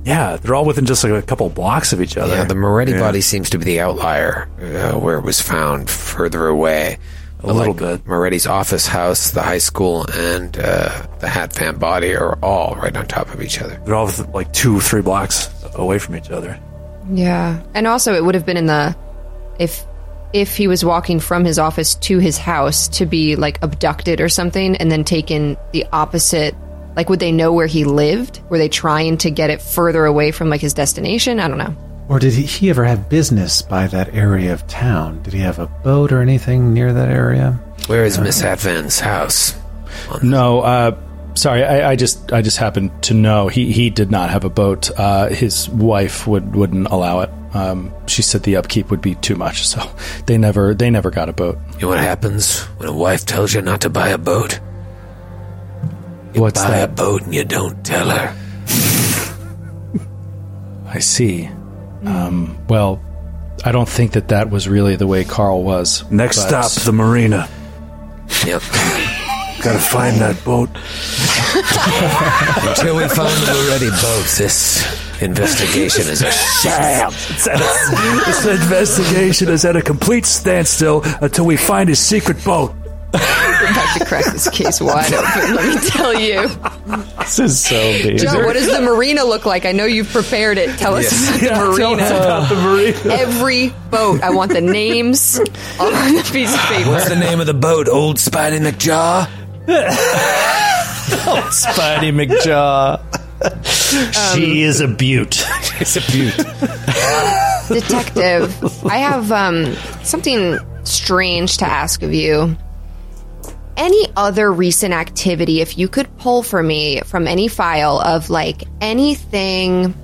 Yeah, they're all within just like a couple blocks of each other. Yeah, the Moretti body seems to be the outlier uh, where it was found further away. A little bit. Moretti's office house, the high school, and uh, the Hatfam body are all right on top of each other. They're all like two, three blocks away from each other. Yeah. And also it would have been in the if if he was walking from his office to his house to be like abducted or something and then taken the opposite like would they know where he lived? Were they trying to get it further away from like his destination? I don't know. Or did he, he ever have business by that area of town? Did he have a boat or anything near that area? Where is Miss Hatfan's house? No, uh, sorry, I, I just I just happened to know he, he did not have a boat. Uh, his wife would wouldn't allow it. Um, she said the upkeep would be too much, so they never they never got a boat. You know what happens when a wife tells you not to buy a boat? You What's buy that? a boat and you don't tell her. I see. Um, well, I don't think that that was really the way Carl was. Next but- stop, the marina. Yep. Gotta find that boat. Until we find the Moretti boat, this investigation is a sham. It's at a- this investigation is at a complete standstill until we find his secret boat. We're about to crack this case wide open, let me tell you. This is so big. Joe, what does the marina look like? I know you've prepared it. Tell us about the marina. About the marina. Every boat. I want the names on a piece of paper. What's the name of the boat? Old Spidey McJaw? Spidey McJaw. she is a beaut. It's a beaut. Detective, I have um, something strange to ask of you. Any other recent activity, if you could pull for me from any file of like anything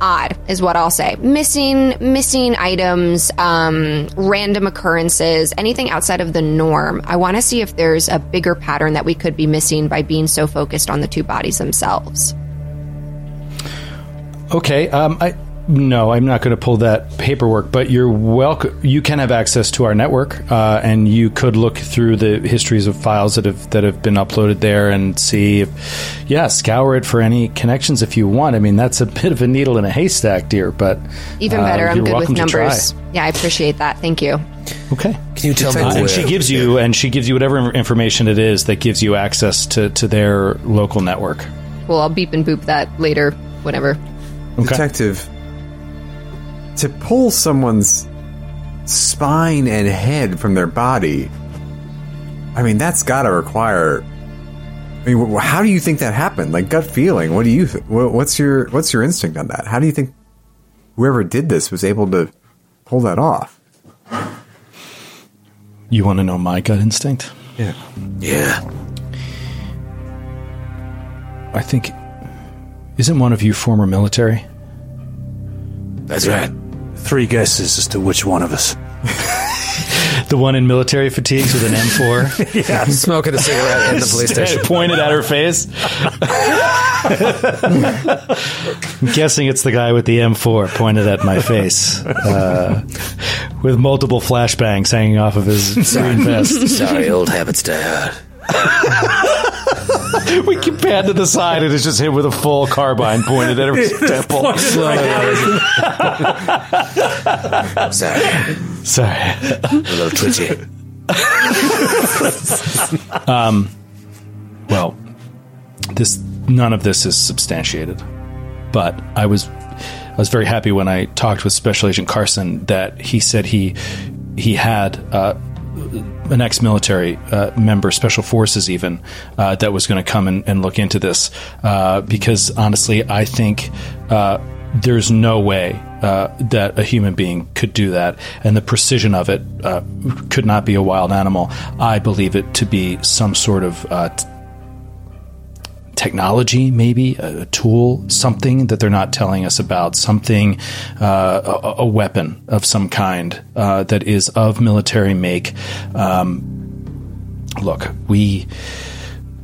odd, is what I'll say. Missing, missing items, um, random occurrences, anything outside of the norm. I want to see if there's a bigger pattern that we could be missing by being so focused on the two bodies themselves. Okay. Um, I no, I'm not going to pull that paperwork, but you're welcome. You can have access to our network, uh, and you could look through the histories of files that have that have been uploaded there and see if, yeah, scour it for any connections if you want. I mean, that's a bit of a needle in a haystack, dear, but Even uh, better, I'm good with welcome to try. numbers. Yeah, I appreciate that. Thank you. Okay. Can you tell me Uh, where? and she gives you and she gives you whatever information it is that gives you access to, to their local network. Well, I'll beep and boop that later, whatever. Detective, to pull someone's spine and head from their body, I mean, that's got to require. I mean, how do you think that happened? Like gut feeling. What do you? Th- what's your What's your instinct on that? How do you think whoever did this was able to pull that off? You want to know my gut instinct? Yeah. yeah. I think isn't one of you former military? That's right. Three guesses as to which one of us. The one in military fatigues with an M4 Smoking a cigarette in the police station. pointed at her face. I'm guessing it's the guy with the M4 pointed at my face, uh, with multiple flashbangs hanging off of his green vest. Sorry, old habits die hard. We keep pan to the side, and it's just him with a full carbine pointed at his temple. Sorry, Sorry. a little twitchy. um, Well, this none of this is substantiated, but I was I was very happy when I talked with Special Agent Carson that he said he he had uh, an ex-military uh, member, Special Forces even, uh, that was going to come and, and look into this uh, because honestly, I think. Uh, there's no way uh, that a human being could do that, and the precision of it uh, could not be a wild animal. I believe it to be some sort of t- technology, maybe a, a tool, something that they're not telling us about, something, uh, a, a weapon of some kind uh, that is of military make. Um, look, we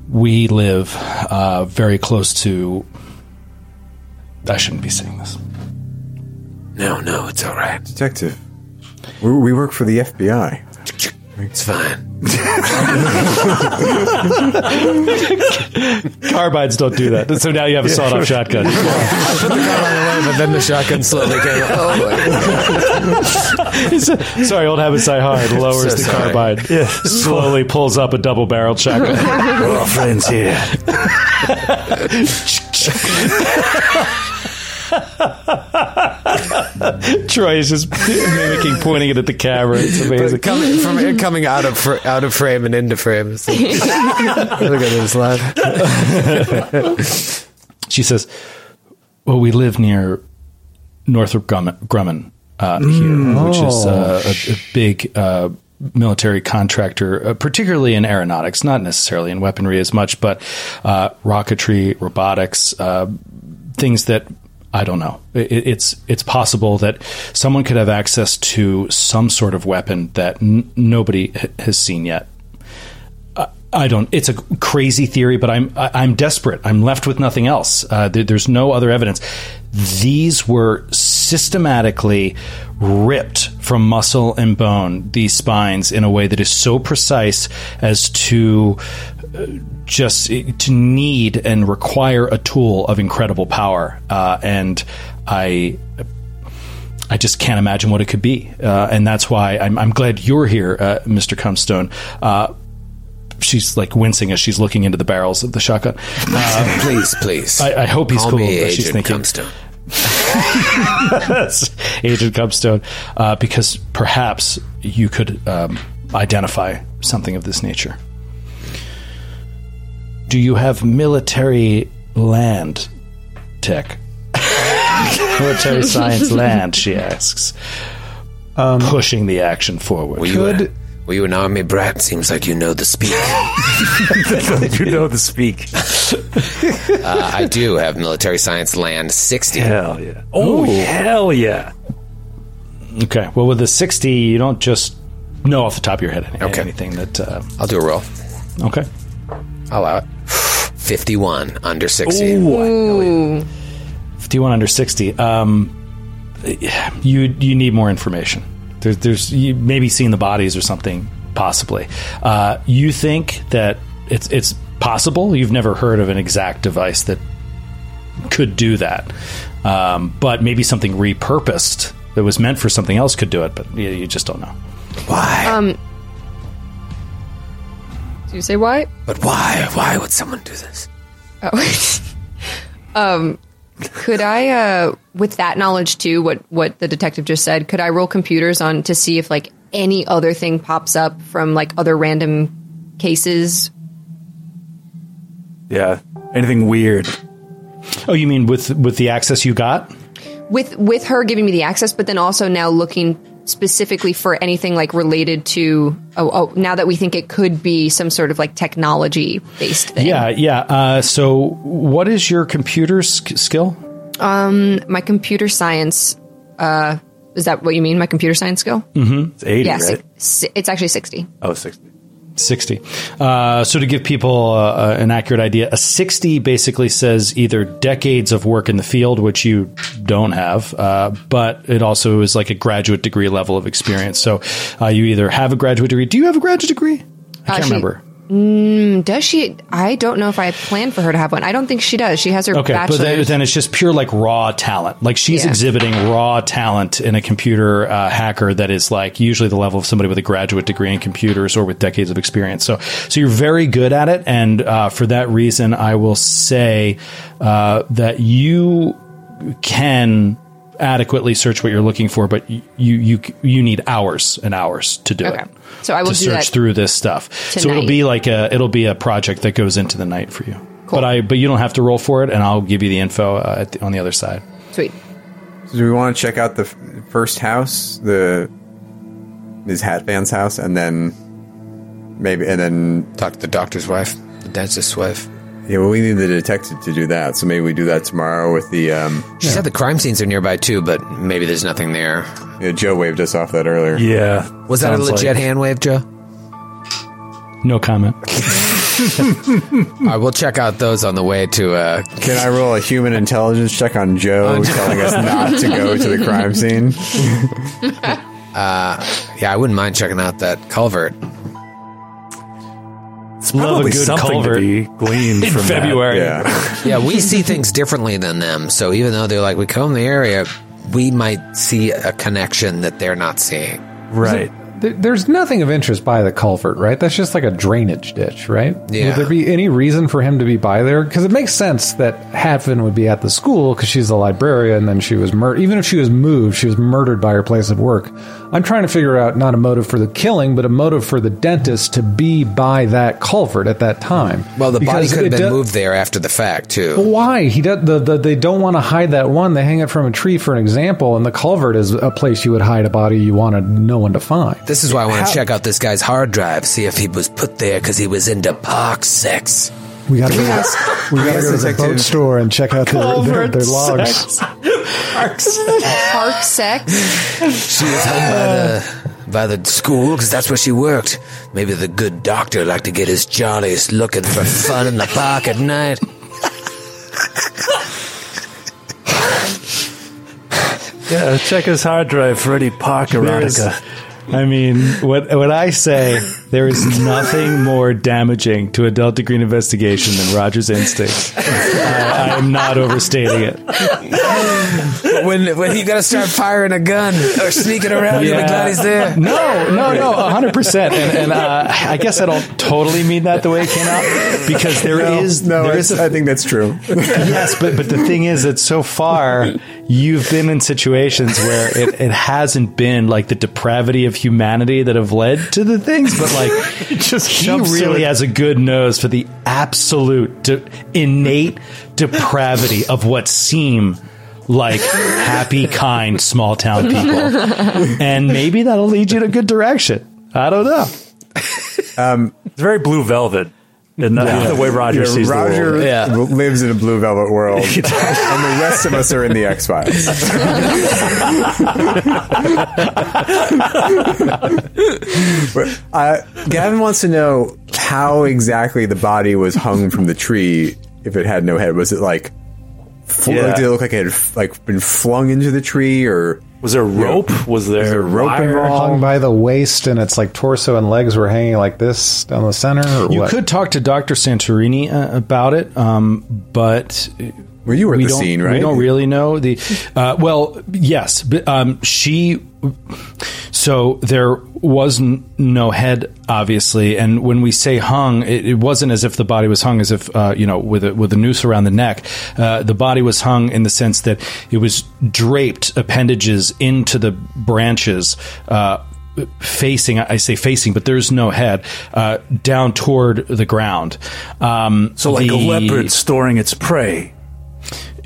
we live uh, very close to. I shouldn't be saying this. No, no, it's all right. Detective, we, we work for the FBI. It's fine. Carbines don't do that. So now you have a sawed-off shotgun. But then the shotgun slowly came up. Oh, Sorry, old habits die hard. Lowers So the sorry. carbine. Slowly pulls up a double-barreled shotgun. We're all friends here. Troy is just mimicking, pointing it at the camera. It's amazing. but coming from coming out of fr- out of frame and into frame. It's Look at this lad. She says, "Well, we live near Northrop Grumman, Grumman uh, here, which is uh, a, a big uh, military contractor, uh, particularly in aeronautics, not necessarily in weaponry as much, but uh, rocketry, robotics, uh, things that." I don't know. It, it's it's possible that someone could have access to some sort of weapon that n- nobody h- has seen yet. I don't. It's a crazy theory, but I'm I- I'm desperate. I'm left with nothing else. Uh, there, there's no other evidence. These were systematically ripped from muscle and bone. These spines in a way that is so precise as to just to need and require a tool of incredible power. Uh, and I I just can't imagine what it could be. Uh, and that's why I'm, I'm glad you're here, uh, Mr. Cumstone. Uh, she's like wincing as she's looking into the barrels of the shotgun. Uh, please, please. I, I hope he's Call cool. me she's Agent thinking Cumstone. Agent Cumstone, uh, because perhaps you could um, identify something of this nature. Do you have military land tech? military science land, she asks, pushing the action forward. Were you, a, Were you an army brat? Seems like you know the speak. you know the speak. Uh, I do have military science land 60. Hell yeah. Oh, hell yeah. Okay. Well, with the 60, you don't just know off the top of your head any, Okay. anything that. Uh, I'll do a roll. okay. I'll allow it. 51 under 60. Ooh. 51 under 60. Um, you you need more information. There's there's you maybe seeing the bodies or something possibly. Uh, you think that it's it's possible. You've never heard of an exact device that could do that, um, but maybe something repurposed that was meant for something else could do it. But you, you just don't know. Why? Um. Do you say why? but why? Why would someone do this? Oh. um, could I, uh, with that knowledge too, what what the detective just said, could I roll computers on to see if like any other thing pops up from like other random cases? Yeah. Anything weird? Oh, you mean with with the access you got? with with her giving me the access, but then also now looking specifically for anything like related to oh, oh now that we think it could be some sort of like technology based thing. Yeah, yeah. Uh, so, what is your computer sk- skill? My computer science. Uh, is that what you mean? My computer science skill? Mm-hmm. It's 80, Yes, right? si- it's actually sixty. Oh, 60. 60. Uh, so to give people uh, uh, an accurate idea, a 60 basically says either decades of work in the field, which you don't have, uh, but it also is like a graduate degree level of experience. So uh, you either have a graduate degree. Do you have a graduate degree? I can't she- remember. Does she? I don't know if I plan for her to have one. I don't think she does. She has her Okay, but then, then it's just pure like raw talent. Like she's Yeah. exhibiting raw talent in a computer uh, hacker that is like usually the level of somebody with a graduate degree in computers or with decades of experience. So, so you're very good at it, and uh, for that reason, I will say uh, that you can adequately search what you're looking for, but you you you need hours and hours to do Okay. it. So I will to do search that through this stuff. So it'll be like a it'll be a project that goes into the night for you. Cool. But I but you don't have to roll for it, and I'll give you the info uh, at the, on the other side. Sweet. So do we want to check out the f- first house, the Ms. Hatfan's house, and then maybe, and then Talk to the doctor's wife, the dentist's wife. Yeah, well, we need the detective to do that. So maybe we do that tomorrow with the. Um, She said the crime scenes are nearby too, but maybe there's nothing there. yeah, Joe waved us off that earlier. Yeah. Was that a legit like- hand wave, Joe? No comment. All right, we'll check out those on the way to. Uh, Can I roll a human intelligence check on Joe, telling us not to go to the crime scene? yeah, I wouldn't mind checking out that culvert. It's Love a probably good something culvert. to be gleaned In from that. February. Yeah. Yeah, we see things differently than them. So even though they're like we come the area, we might see a connection that they're not seeing. Right. There- There's nothing of interest by the culvert, right? That's just like a drainage ditch, right? Yeah. Would there be any reason for him to be by there? Because it makes sense that Hatfin would be at the school because she's a librarian. And then she was murdered. Even if she was moved, she was murdered by her place of work. I'm trying to figure out not a motive for the killing, but a motive for the dentist to be by that culvert at that time. Well, the body Because could have been moved there after the fact too. why he does the, the they don't want to hide that one they hang it from a tree for an example and the culvert is a place you would hide a body you wanted no one to find This is why I want to check out this guy's hard drive, see if he was put there because he was into park sex. we gotta go, we gotta go to the boat store and check out their, their, their logs Park sex. She was home by the by the school because that's where she worked. Maybe the good doctor liked to get his jollies looking for fun in the park at night. Yeah, check his hard drive for any park There's- erotica. I mean, what what I say, there is nothing more damaging to a Delta Green investigation than Roger's instincts. I, I am not overstating it. when when you gotta start firing a gun or sneaking around, you'll be glad he's there. No, no, no, hundred percent. And, and uh, I guess I don't totally mean that the way it came out because there is no, there it's- is a I think that's true. yes, but but the thing is that so far you've been in situations where it, it hasn't been like the depravity of humanity that have led to the things, but like Just he really has a good nose for the absolute de- innate depravity of what seem like happy, kind, small town people, and maybe that'll lead you in a good direction. I don't know. Um, it's very blue velvet. In the, the way Roger Yeah, sees the Roger world. Yeah. lives in a blue velvet world, and the rest of us are in the X Files. uh, Gavin wants to know how exactly the body was hung from the tree if it had no head. Was it like? Fl- Yeah. Did it look like it had like been flung into the tree, or Was there a rope? Was there, there rope wire? involved? Hung by the waist, and it's like torso and legs were hanging like this down the center. Or You what? could talk to Dr. Santorini uh, about it, um, but well, you were at we the scene, right? We don't really know the. Uh, well, yes, but um, she. So there was n- no head, obviously, and when we say hung, it, it wasn't as if the body was hung as if uh, you know with a with a noose around the neck. Uh, the body was hung in the sense that it was draped appendages into the branches. Uh, facing i say facing but there's no head uh, down toward the ground um, So like a leopard storing its prey.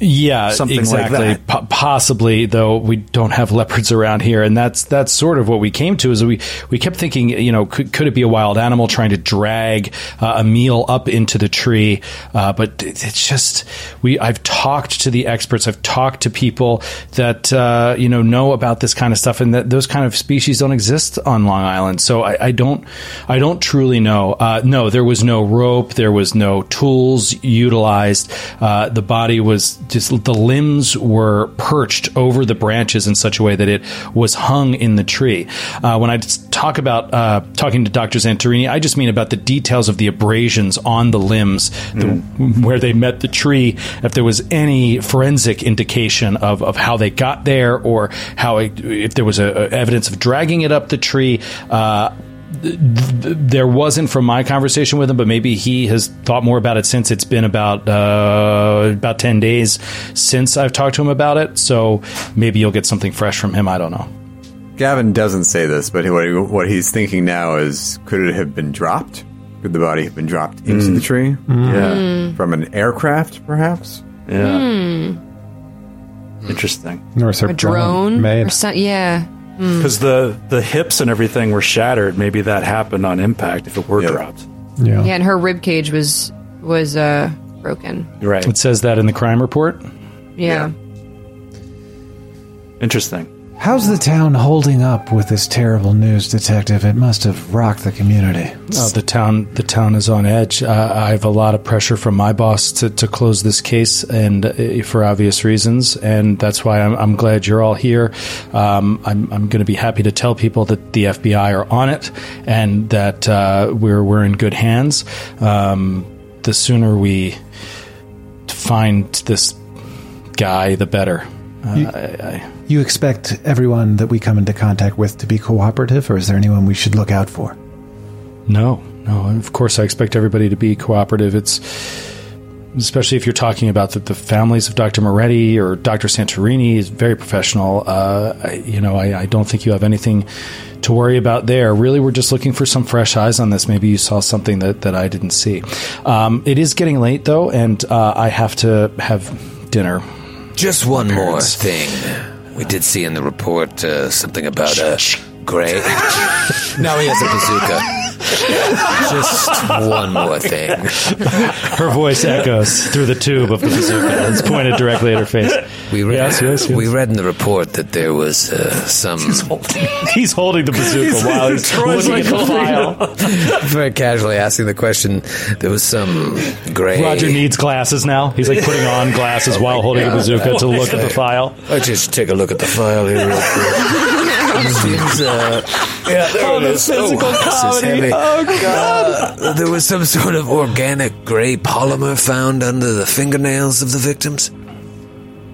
Yeah, Something like exactly. that. Po- possibly, though we don't have leopards around here, and that's that's sort of what we came to. Is we we kept thinking, you know, could, could it be a wild animal trying to drag uh, a meal up into the tree? Uh, but it's just we. I've talked to the experts. I've talked to people that uh, you know know about this kind of stuff, and that those kind of species don't exist on Long Island. So I, I don't I don't truly know. Uh, no, there was no rope. There was no tools utilized. Uh, the body was just the limbs were perched over the branches in such a way that it was hung in the tree. Uh, when I talk about uh, talking to Dr. Santorini, I just mean about the details of the abrasions on the limbs, the, where they met the tree. If there was any forensic indication of, of how they got there, or how it, if there was a, a evidence of dragging it up the tree. Uh, there wasn't from my conversation with him, but maybe he has thought more about it since it's been about uh, about ten days since I've talked to him about it. So maybe you'll get something fresh from him. I don't know. Gavin doesn't say this, but what, he- what he's thinking now is could it have been dropped? Could the body have been dropped into the tree? Yeah. From an aircraft, perhaps? Yeah. Hmm. Interesting. Or A drone made? or something? Yeah. Because the, the hips and everything were shattered. Maybe that happened on impact if it were Yeah. dropped. Yeah. Yeah, and her rib cage was was uh broken. Right. It says that in the crime report. Yeah. Interesting. How's the town holding up with this terrible news, Detective? It must have rocked the community. Uh, the town, the town is on edge. Uh, I have a lot of pressure from my boss to, to close this case, and uh, for obvious reasons, and that's why I'm, I'm glad you're all here. Um, I'm, I'm going to be happy to tell people that the FBI are on it, and that uh, we're we're in good hands. Um, the sooner we find this guy, the better. Uh, You- I, I, You expect everyone that we come into contact with to be cooperative, or is there anyone we should look out for? No, no. Of course, I expect everybody to be cooperative. It's especially if you're talking about the, the families of Dr. Moretti or Dr. Santorini is very professional. Uh, I, you know, I, I don't think you have anything to worry about there. Really, we're just looking for some fresh eyes on this. Maybe you saw something that, that I didn't see. Um, it is getting late though, and uh, I have to have dinner. Just one more thing. We did see in the report uh, something about a gray. now he has a bazooka. Just one more thing. Her voice echoes through the tube of the bazooka. It's pointed directly at her face. We read, Yes, yes, yes. we read in the report that there was uh, some He's holding the bazooka while he's looking at the file. very casually asking the question. There was some gray. Roger needs glasses now. He's like putting on glasses while holding a bazooka to look at the file. Let's just take a look at the file here real quick. Seems, uh, yeah, there it is. oh, this is. Oh, God. there was some sort of organic gray polymer found under the fingernails of the victims.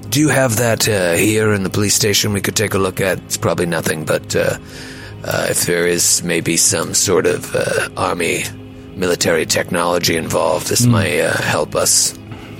Do you have that uh, here in the police station we could take a look at? It's probably nothing, but uh, uh, if there is maybe some sort of uh, army military technology involved, this might uh, help us.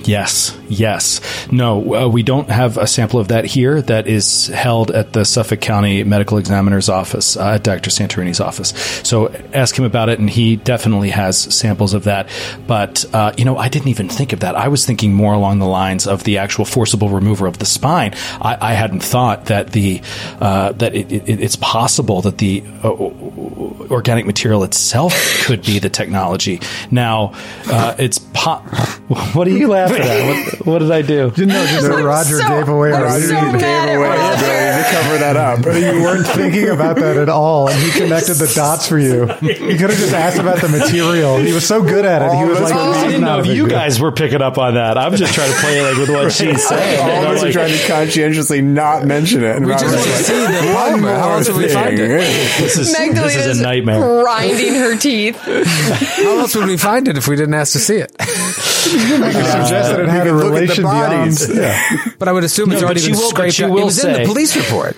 Yes, yes. No, uh, we don't have a sample of that here. That is held at the Suffolk County Medical Examiner's office, uh, at Dr. Santorini's office. So ask him about it, and he definitely has samples of that. But, uh, you know, I didn't even think of that. I was thinking more along the lines of the actual forcible remover of the spine. I, I hadn't thought that the uh, that it, it, it's possible that the uh, organic material itself could be the technology. Now, uh, it's what are you laughing at? What, what did I do? No, just that Roger so- gave away. I'm Roger so gave away Roger. to cover that up. you weren't thinking about that at all, and he connected the dots for you. You could have just asked about the material. He was so good at it. He was like, I didn't know if you deal." guys were picking up on that. I'm just trying to play like with what she's saying. All of I'm us are like, trying to conscientiously not mention it. And We just Robert's want to like, see the "One polymer. How more else would we find it? this is this is a nightmare. grinding her teeth. How else would we find it if we didn't ask to see it? You could suggest that it had a could look the relation beyond. bodies. Yeah. But I would assume it's No, already but she been will- but scraped she out. will it was in say- the police report.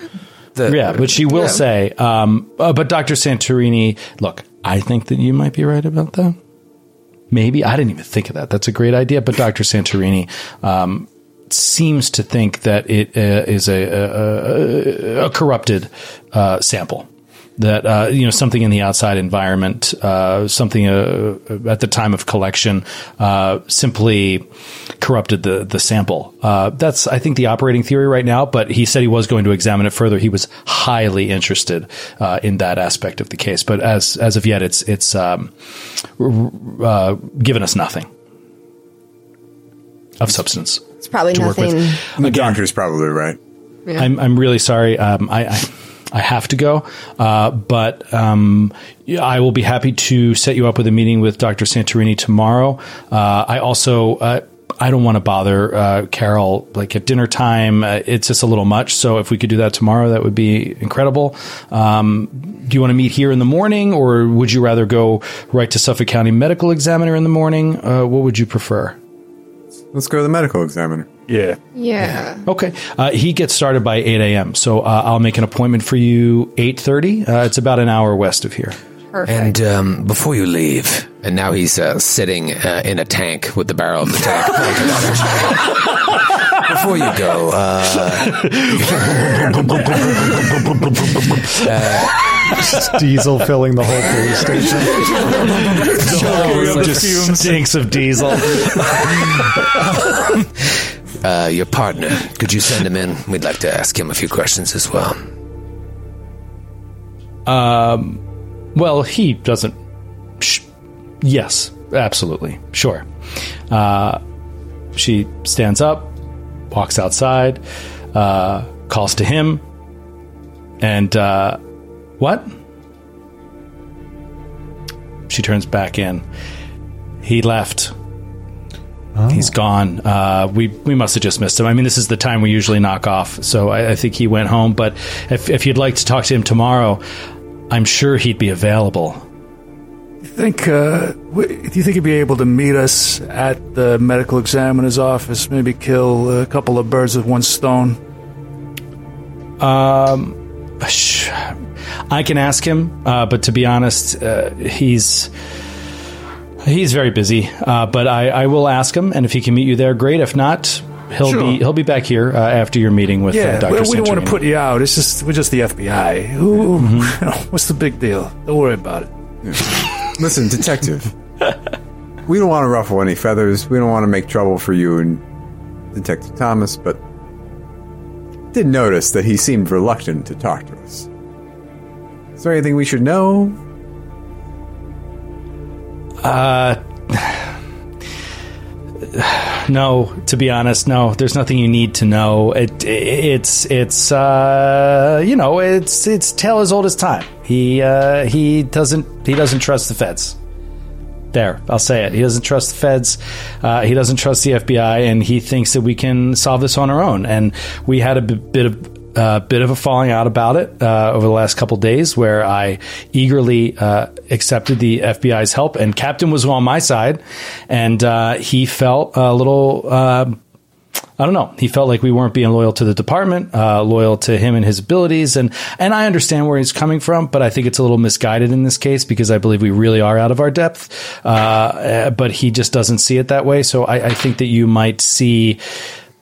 The- Yeah, but she will Yeah. say, um, uh, but Dr. Santorini, look, I think that you might be right about that. Maybe. I didn't even think of that. That's a great idea. But Dr. Santorini, um, seems to think that it uh, is a, a, a, a corrupted uh, sample. That uh, you know something in the outside environment, uh, something uh, at the time of collection, uh, simply corrupted the the sample. Uh, that's I think the operating theory right now. But he said he was going to examine it further. He was highly interested uh, in that aspect of the case. But as as of yet, it's it's um, uh, given us nothing of substance. It's probably to work nothing. with. The doctor's probably right. I'm I'm really sorry. Um, I, I I have to go, uh, but um, I will be happy to set you up with a meeting with Dr. Santorini tomorrow. Uh, I also. Uh, I don't want to bother uh, Carol like at dinner time. Uh, it's just a little much. So if we could do that tomorrow, that would be incredible. Um, do you want to meet here in the morning, or would you rather go right to Suffolk County Medical Examiner in the morning? Uh, what would you prefer? Let's go to the medical examiner. Yeah. Yeah. Okay. Uh, he gets started by 8 a.m. So uh, I'll make an appointment for you 8.30. Uh, it's about an hour west of here. Perfect. And um, before you leave, and now he's uh, sitting uh, in a tank with the barrel of the tank pointed at him. Before you go, uh, Diesel filling the whole police station. Oh, just stinks of diesel. uh, your partner, could you send him in? We'd like to ask him a few questions as well. Um, well, he doesn't. Sh- yes, absolutely. Sure. Uh, she stands up, walks outside, uh, calls to him, and uh, what? She turns back in. He left. He's gone. Uh, we we must have just missed him. I mean, this is the time we usually knock off, so I, I think he went home. But if if you'd like to talk to him tomorrow, I'm sure he'd be available. You think uh, do you think he'd be able to meet us at the medical examiner's office? Maybe kill a couple of birds with one stone. Sh- I can ask him, uh, but to be honest, uh, he's he's very busy. Uh, but I, I will ask him, and if he can meet you there, great. If not, he'll Sure. be he'll be back here uh, after your meeting with uh, Yeah, Dr. we, we don't want to put you out. It's just we're just the FBI. Who, Mm-hmm. what's the big deal? Don't worry about it. Listen, detective. we don't want to ruffle any feathers. We don't want to make trouble for you and Detective Thomas, but did notice that he seemed reluctant to talk to us. Is there anything we should know? No, to be honest, no. There's nothing you need to know. It, it's it's uh, you know it's it's tale as old as time. He uh, he doesn't he doesn't trust the feds. There, I'll say it. He doesn't trust the feds. Uh, he doesn't trust the FBI, and he thinks that we can solve this on our own. And we had a b- bit of uh, bit of a falling out about it uh, over the last couple days, where I eagerly uh, accepted the FBI's help, and Captain was on my side, and uh, he felt a little. Uh, I don't know. He felt like we weren't being loyal to the department, uh, loyal to him and his abilities, and and I understand where he's coming from, but I think it's a little misguided in this case because I believe we really are out of our depth. Uh, but he just doesn't see it that way. So I, I think that you might see.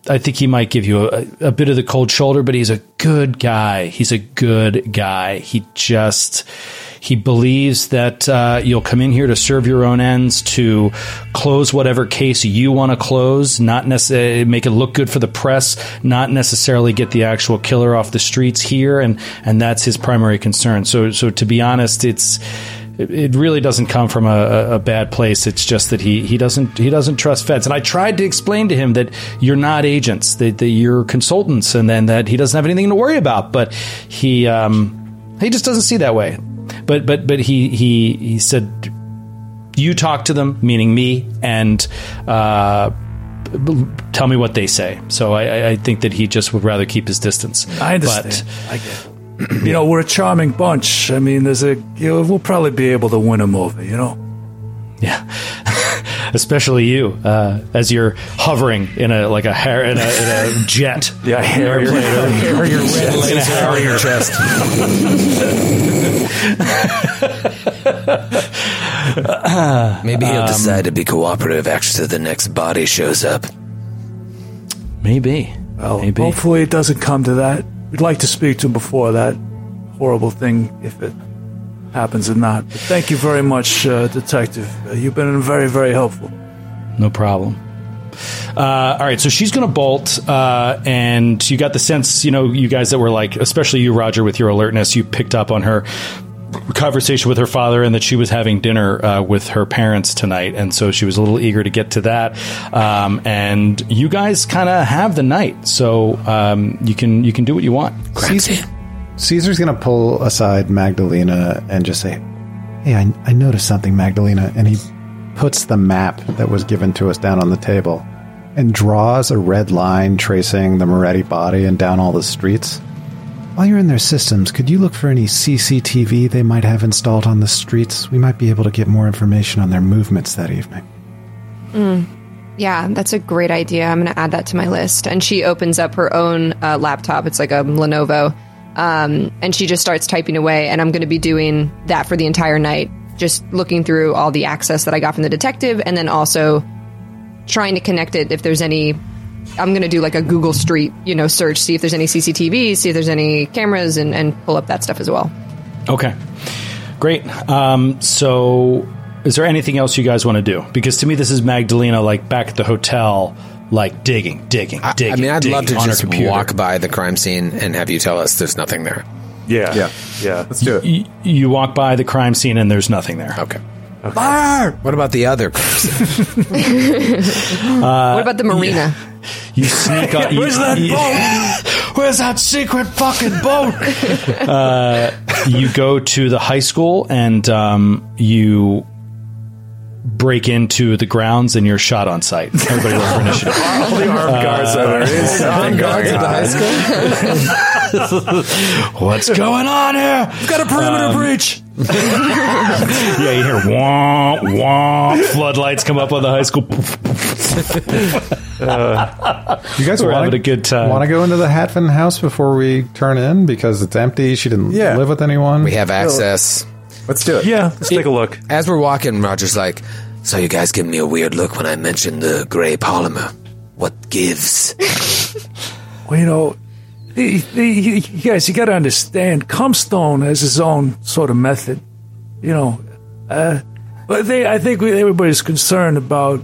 I think he might give you a, a bit of the cold shoulder, but he's a good guy. He's a good guy. He just he believes that uh, you'll come in here to serve your own ends, to close whatever case you want to close, not necessarily make it look good for the press, not necessarily get the actual killer off the streets here, and and that's his primary concern. So so to be honest, it's it really doesn't come from a, a, bad place. It's just that he, he doesn't he doesn't trust feds. And I tried to explain to him that you're not agents, that, that you're consultants, and then that he doesn't have anything to worry about. But he um, he just doesn't see that way. But but but he he he said, you talk to them, meaning me, and. Uh, tell me what they say. So I, I, think that he just would rather keep his distance. I understand. But, I get. It you know, we're a charming bunch. I mean, there's a, you know, we'll probably be able to win him over, you know? Yeah. Especially you, uh, as you're hovering in a, like a hair, in a, in a jet. Yeah, hair, your, hair, your red hair your chest. Maybe he'll decide to be cooperative after the next body shows up. Maybe. Well, Maybe. hopefully it doesn't come to that. We'd like to speak to him before that horrible thing, if it happens or not. But thank you very much, uh, Detective. Uh, you've been very, very helpful. No problem. Uh, all right, so she's going to bolt, uh, and you got the sense, you know, you guys that were like, especially you, Roger, with your alertness, you picked up on her conversation with her father and that she was having dinner uh, with her parents tonight, and so she was a little eager to get to that. Um, and you guys kind of have the night, so um, you can you can do what you want. Caesar, Caesar's going to pull aside Magdalena and just say, "Hey, I, I noticed something, Magdalena," and he puts the map that was given to us down on the table and draws a red line tracing the Moretti body and down all the streets. While you're in their systems, could you look for any CCTV they might have installed on the streets? We might be able to get more information on their movements that evening. Mm. Yeah, that's a great idea. I'm going to add that to my list. And she opens up her own uh, laptop. It's like a Lenovo. Um, and she just starts typing away. And I'm going to be doing that for the entire night, just looking through all the access that I got from the detective and then also trying to connect it if there's any I'm going to do like a Google Street, you know, search, see if there's any CCTV, see if there's any cameras, and, and pull up that stuff as well. Okay, great. Um, so, is there anything else you guys want to do? Because to me, this is Magdalena like back at the hotel, like digging, digging, digging. I, I mean, I'd digging love to just walk by the crime scene and have you tell us there's nothing there. Yeah. Yeah. Yeah. Let's do it. You, you walk by the crime scene and there's nothing there. Okay. What about the other crime scene? what about the marina? You sneak on. you- Where's that you- boat? Where's that secret fucking boat? uh, you go to the high school and um, you break into the grounds and you're shot on sight. Everybody roll for initiative. All the armed guards that are Something going on. What's going on here? We've got a perimeter breach. Yeah, you hear womp womp. Floodlights come up on the high school. You guys We're want having a good time. Want to go into the Hatfin house before we turn in because it's empty. She didn't Yeah. live with anyone. We have access. Let's do it. Yeah, let's take a look. As we're walking, Roger's like, So you guys give me a weird look when I mentioned the gray polymer. What gives? Well, you know, the, the, you guys, you got to understand, Comstone has his own sort of method. You know, uh, but they, I think we, everybody's concerned about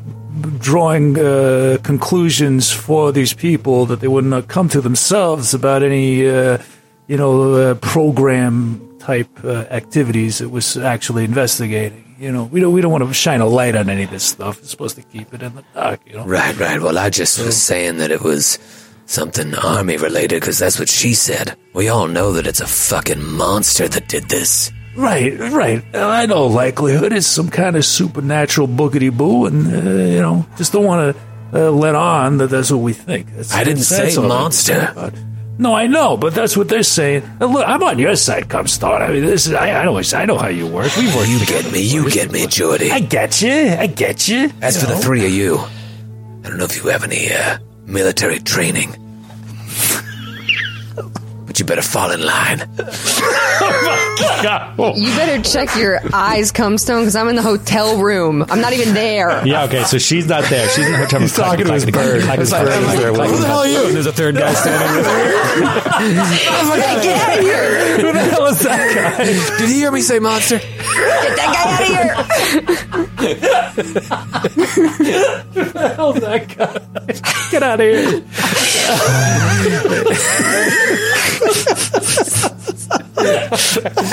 drawing uh, conclusions for these people that they would not come to themselves about any, uh, you know, uh, program type uh, activities it was actually investigating. You know, we don't we don't want to shine a light on any of this stuff. It's supposed to keep it in the dark. You know, Right, right. Well, I just was saying that it was something army related because that's what she said. We all know that it's a fucking monster that did this. Right, right. Uh, I know likelihood is some kind of supernatural boogity boo, and uh, you know, just don't want to uh, let on that that's what we think. That's, I didn't say monster. can say about it. No, I know, but that's what they're saying. Uh, look, I'm on your side, Comstar. I mean, this is I, I know I know how you work. We've worked. You get me, you get me, Jordy. I get you. I get you. As for the three of you, I don't know if you have any uh, military training. But you better fall in line. You better check your eyes, Cumstone, because I'm in the hotel room. I'm not even there. Yeah, okay, so she's not there. She's in the hotel room. He's talking to his bird. His bird is there with Who the hell are you? And there's a third guy standing with Hey, get out of here! Who the hell is that guy? Did you hear me say monster? Get that guy out of here! Who the Hell's that guy? Get out of here.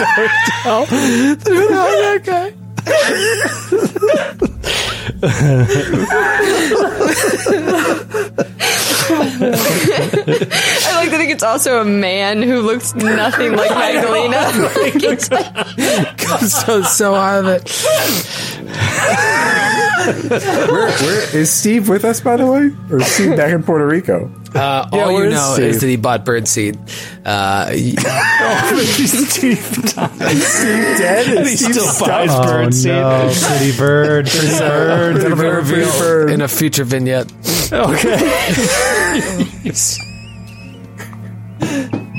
I like to think it's also a man who looks nothing like Magdalena. Like, it's like- I'm so so out of it. Where, where is Steve with us, by the way, or is Steve back in Puerto Rico? Uh, Yeah, all where you is know Steve? is that he bought birdseed. Uh, y- Dead? And he still buys Oh, bird seed. no. Pretty bird. Pretty bird. It'll bird, revealed bird. in a future vignette.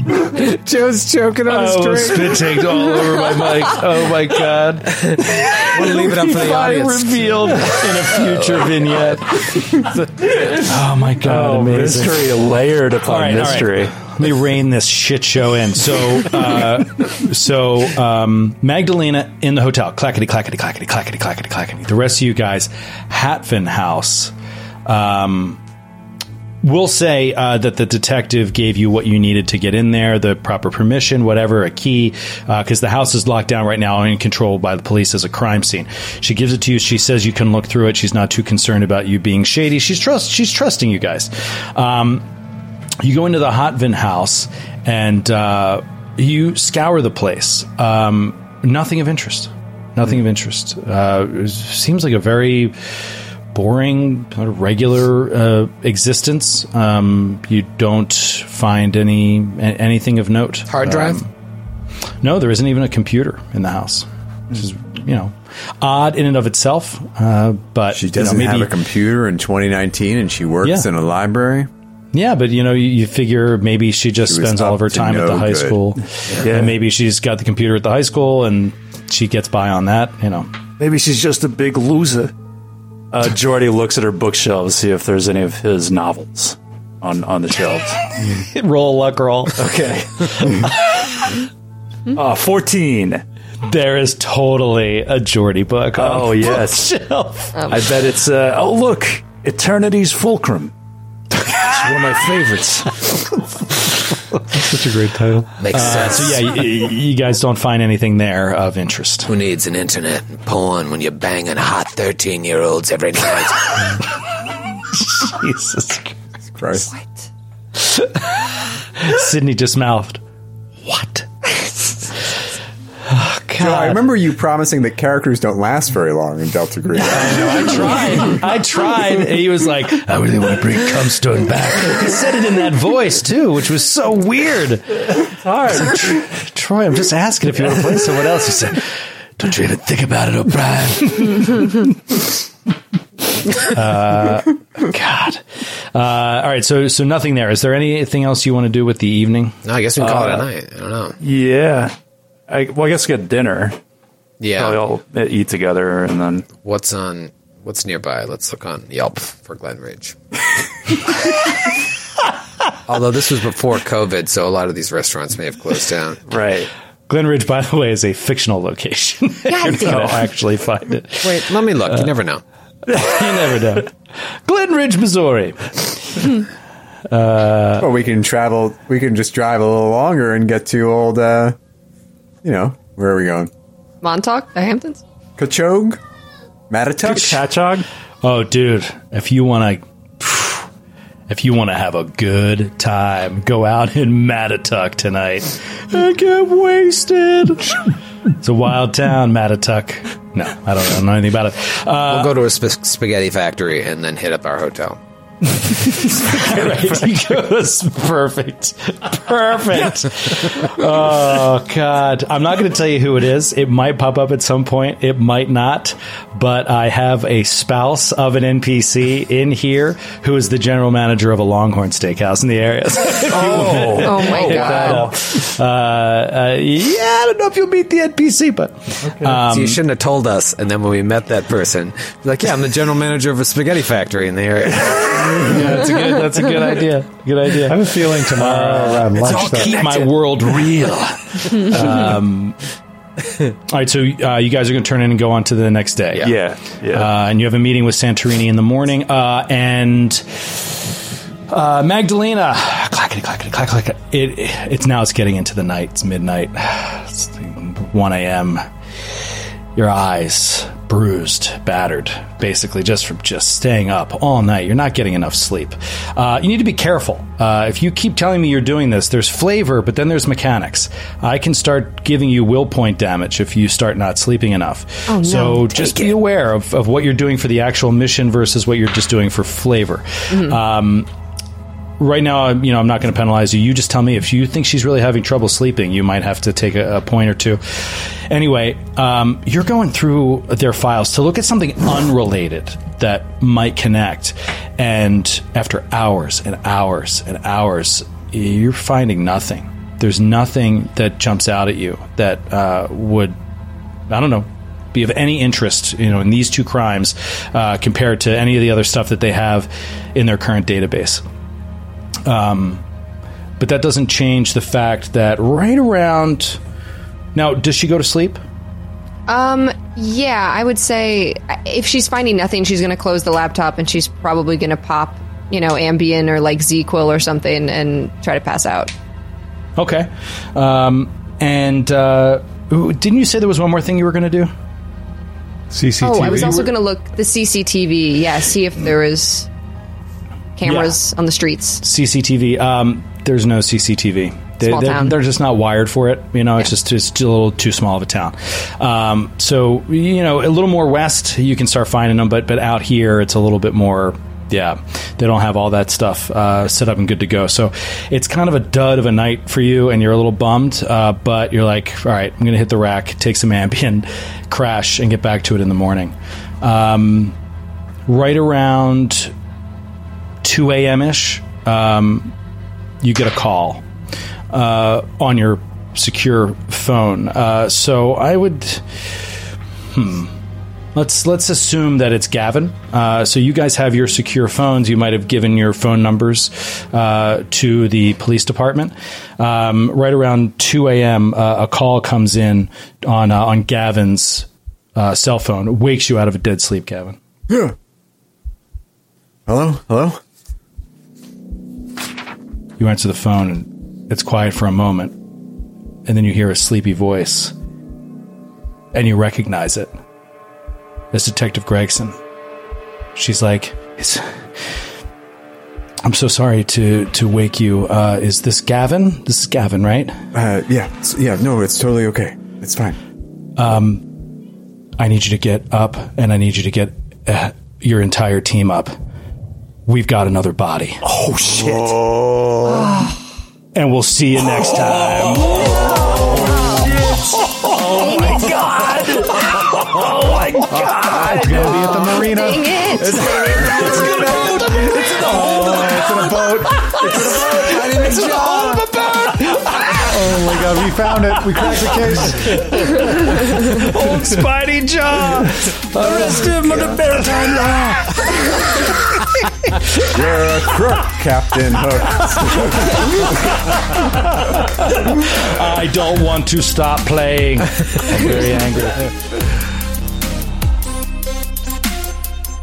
Joe's choking on his Oh, drink. spit takes all over my mic. Oh my god. We'll leave it up for the audience. revealed in a future vignette. oh my god, Oh, mystery layered upon All right, all right. mystery. Let me rein this shit show in. So, uh, so um, Magdalena in the hotel, clackety clackety clackety clackety clackety clackety. The rest of you guys, Hatfin House. Um, we'll say uh, that the detective gave you what you needed to get in there, the proper permission, whatever, a key, because the house is locked down right now and controlled by the police as a crime scene. She gives it to you. She says you can look through it. She's not too concerned about you being shady. She's trust. She's trusting you guys. Um, you go into the Hotvin house and uh, you scour the place. Um, nothing of interest. Nothing of interest. Uh, it seems like a very boring, sort of regular uh, existence. Um, you don't find any a- anything of note. Hard drive? Um, no, there isn't even a computer in the house, which is you know odd in and of itself. Uh, but She you know, doesn't maybe, have a computer in 2019, and she works Yeah. in a library. Yeah, but you know, you, you figure maybe she just She spends all of her to time at the high good. school, and maybe she's got the computer at the high school, and she gets by on that. You know, Maybe she's just a big loser. Uh, Jordy looks at her bookshelves, to see if there's any of his novels on, on the shelves. roll luck roll. Okay. uh, 14. There is totally a Jordy book. on Oh, the yes. bookshelf. Um, I bet it's, uh, oh, look, Eternity's Fulcrum. It's one of my favorites. That's such a great title. Makes Uh, sense. so yeah, you, you guys don't find anything there of interest. Who needs an internet and porn when you're banging hot 13 year olds every night? Jesus, Christ. Sydney just God. I remember you promising that characters don't last very long in Delta Green. I tried. I tried. And he was like, I really want to bring Cumstone back. He said it in that voice, too, which was so weird. It's hard. Troy, I'm just asking if you want to play someone else. He said, Don't you even think about it, O'Brien. uh, God. Uh, all right. So, so nothing there. Is there anything else you want to do with the evening? No, I guess we can call it a night. I don't know. Yeah. I, well, I guess get dinner. Probably Yeah. all eat together and then. What's on? What's nearby? Let's look on Yelp for Glen Ridge. Although this was before COVID, so a lot of these restaurants may have closed down. Right. Glen Ridge, by the way, is a fictional location. You're not going to actually find it. Wait, let me look. You never know. You never know. Glen Ridge, Missouri. Well, we can travel. We can just drive a little longer and get to old. Uh, you know, where are we going? Montauk, the Hamptons. Cutchogue, Mattituck. Patchogue? Oh, dude, if you want to, if you want to have a good time, go out in Mattituck tonight and get wasted. it's a wild town, Mattituck. No, I don't, I don't know anything about it. Uh, We'll go to a sp- spaghetti factory and then hit up our hotel. Right. He goes perfect, perfect. Oh God, I'm not going to tell you who it is. It might pop up at some point. It might not. But I have a spouse of an NPC in here who is the general manager of a Longhorn Steakhouse in the area. Oh, oh my god! Uh, uh, yeah, I don't know if you'll meet the NPC, but um, so you shouldn't have told us. And then when we met that person, like, yeah, I'm the general manager of a spaghetti factory in the area. yeah, that's a good. That's a good idea. Good idea. I have a feeling tomorrow around lunch that keep my world real. um, all right, so uh, you guys are going to turn in and go on to the next day. Yeah, yeah. Uh, and you have a meeting with Santorini in the morning. Uh, and uh, Magdalena, clackety, clackety, clack, clack. It, it's now it's getting into the night. It's midnight. It's 1 a.m. Your eyes bruised, battered, basically just from just staying up all night. You're not getting enough sleep. Uh, you need to be careful. Uh, if you keep telling me you're doing this, there's flavor, but then there's mechanics. I can start giving you will point damage if you start not sleeping enough. Oh, no. So just be aware of, of what you're doing for the actual mission versus what you're just doing for flavor. Um, right now, you know, I'm not going to penalize you. You just tell me if you think she's really having trouble sleeping. You might have to take a, a point or two. Anyway, um, you're going through their files to look at something unrelated that might connect, and after hours and hours and hours, you're finding nothing. There's nothing that jumps out at you that uh, would, I don't know, be of any interest, you know, in these two crimes uh, compared to any of the other stuff that they have in their current database. Um, but that doesn't change the fact that right around now, does she go to sleep? Um, yeah, I would say if she's finding nothing, she's going to close the laptop and she's probably going to pop, you know, Ambien or like ZzzQuil or something and try to pass out. Okay. Um, and uh, didn't you say there was one more thing you were going to do? CCTV. Oh, I was also going to look the CCTV. Yeah, see if there was cameras on the streets. CCTV. Um, there's no CCTV. They, town. they're just not wired for it. You know, it's just it's just a little too small of a town. Um, so you know, a little more west, you can start finding them, but but out here, it's a little bit more. Yeah, they don't have all that stuff uh, set up and good to go. So it's kind of a dud of a night for you, and you're a little bummed. Uh, but you're like, all right, I'm going to hit the rack, take some Ambien, crash, and get back to it in the morning. Um, right around 2 a.m. ish, um, you get a call uh, on your secure phone. Uh, so I would, hmm. Let's let's assume that it's Gavin. Uh, so you guys have your secure phones. You might have given your phone numbers uh, to the police department. Um, right around 2 a.m., uh, a call comes in on uh, on Gavin's uh, cell phone. Wakes you out of a dead sleep, Gavin. Yeah. Hello? Hello? You answer the phone and it's quiet for a moment. And then you hear a sleepy voice. And you recognize it. It's Detective Gregson. She's like, it's, I'm so sorry to, to wake you. Uh, is this Gavin? This is Gavin, right? Uh, yeah. it's- yeah, no, it's totally okay. It's fine. I need you to get up and I need you to get uh, your entire team up. We've got another body. Oh, shit. And we'll see you next oh. time. Oh my god. Oh my god. It's gonna be at the marina. Dang it! It's in a boat. It's in a boat. I didn't job. Oh my god, we found it. We cracked the case. Old Spidey Jaw! Oh, Arrest him under maritime law! You're a crook, Captain Hook. I don't want to stop playing. I'm very angry.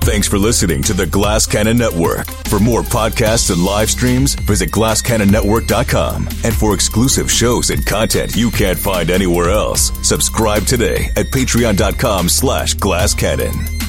Thanks for listening to the Glass Cannon Network. For more podcasts and live streams, visit glasscannonnetwork.com. And for exclusive shows and content you can't find anywhere else, subscribe today at patreon.com slash glasscannon.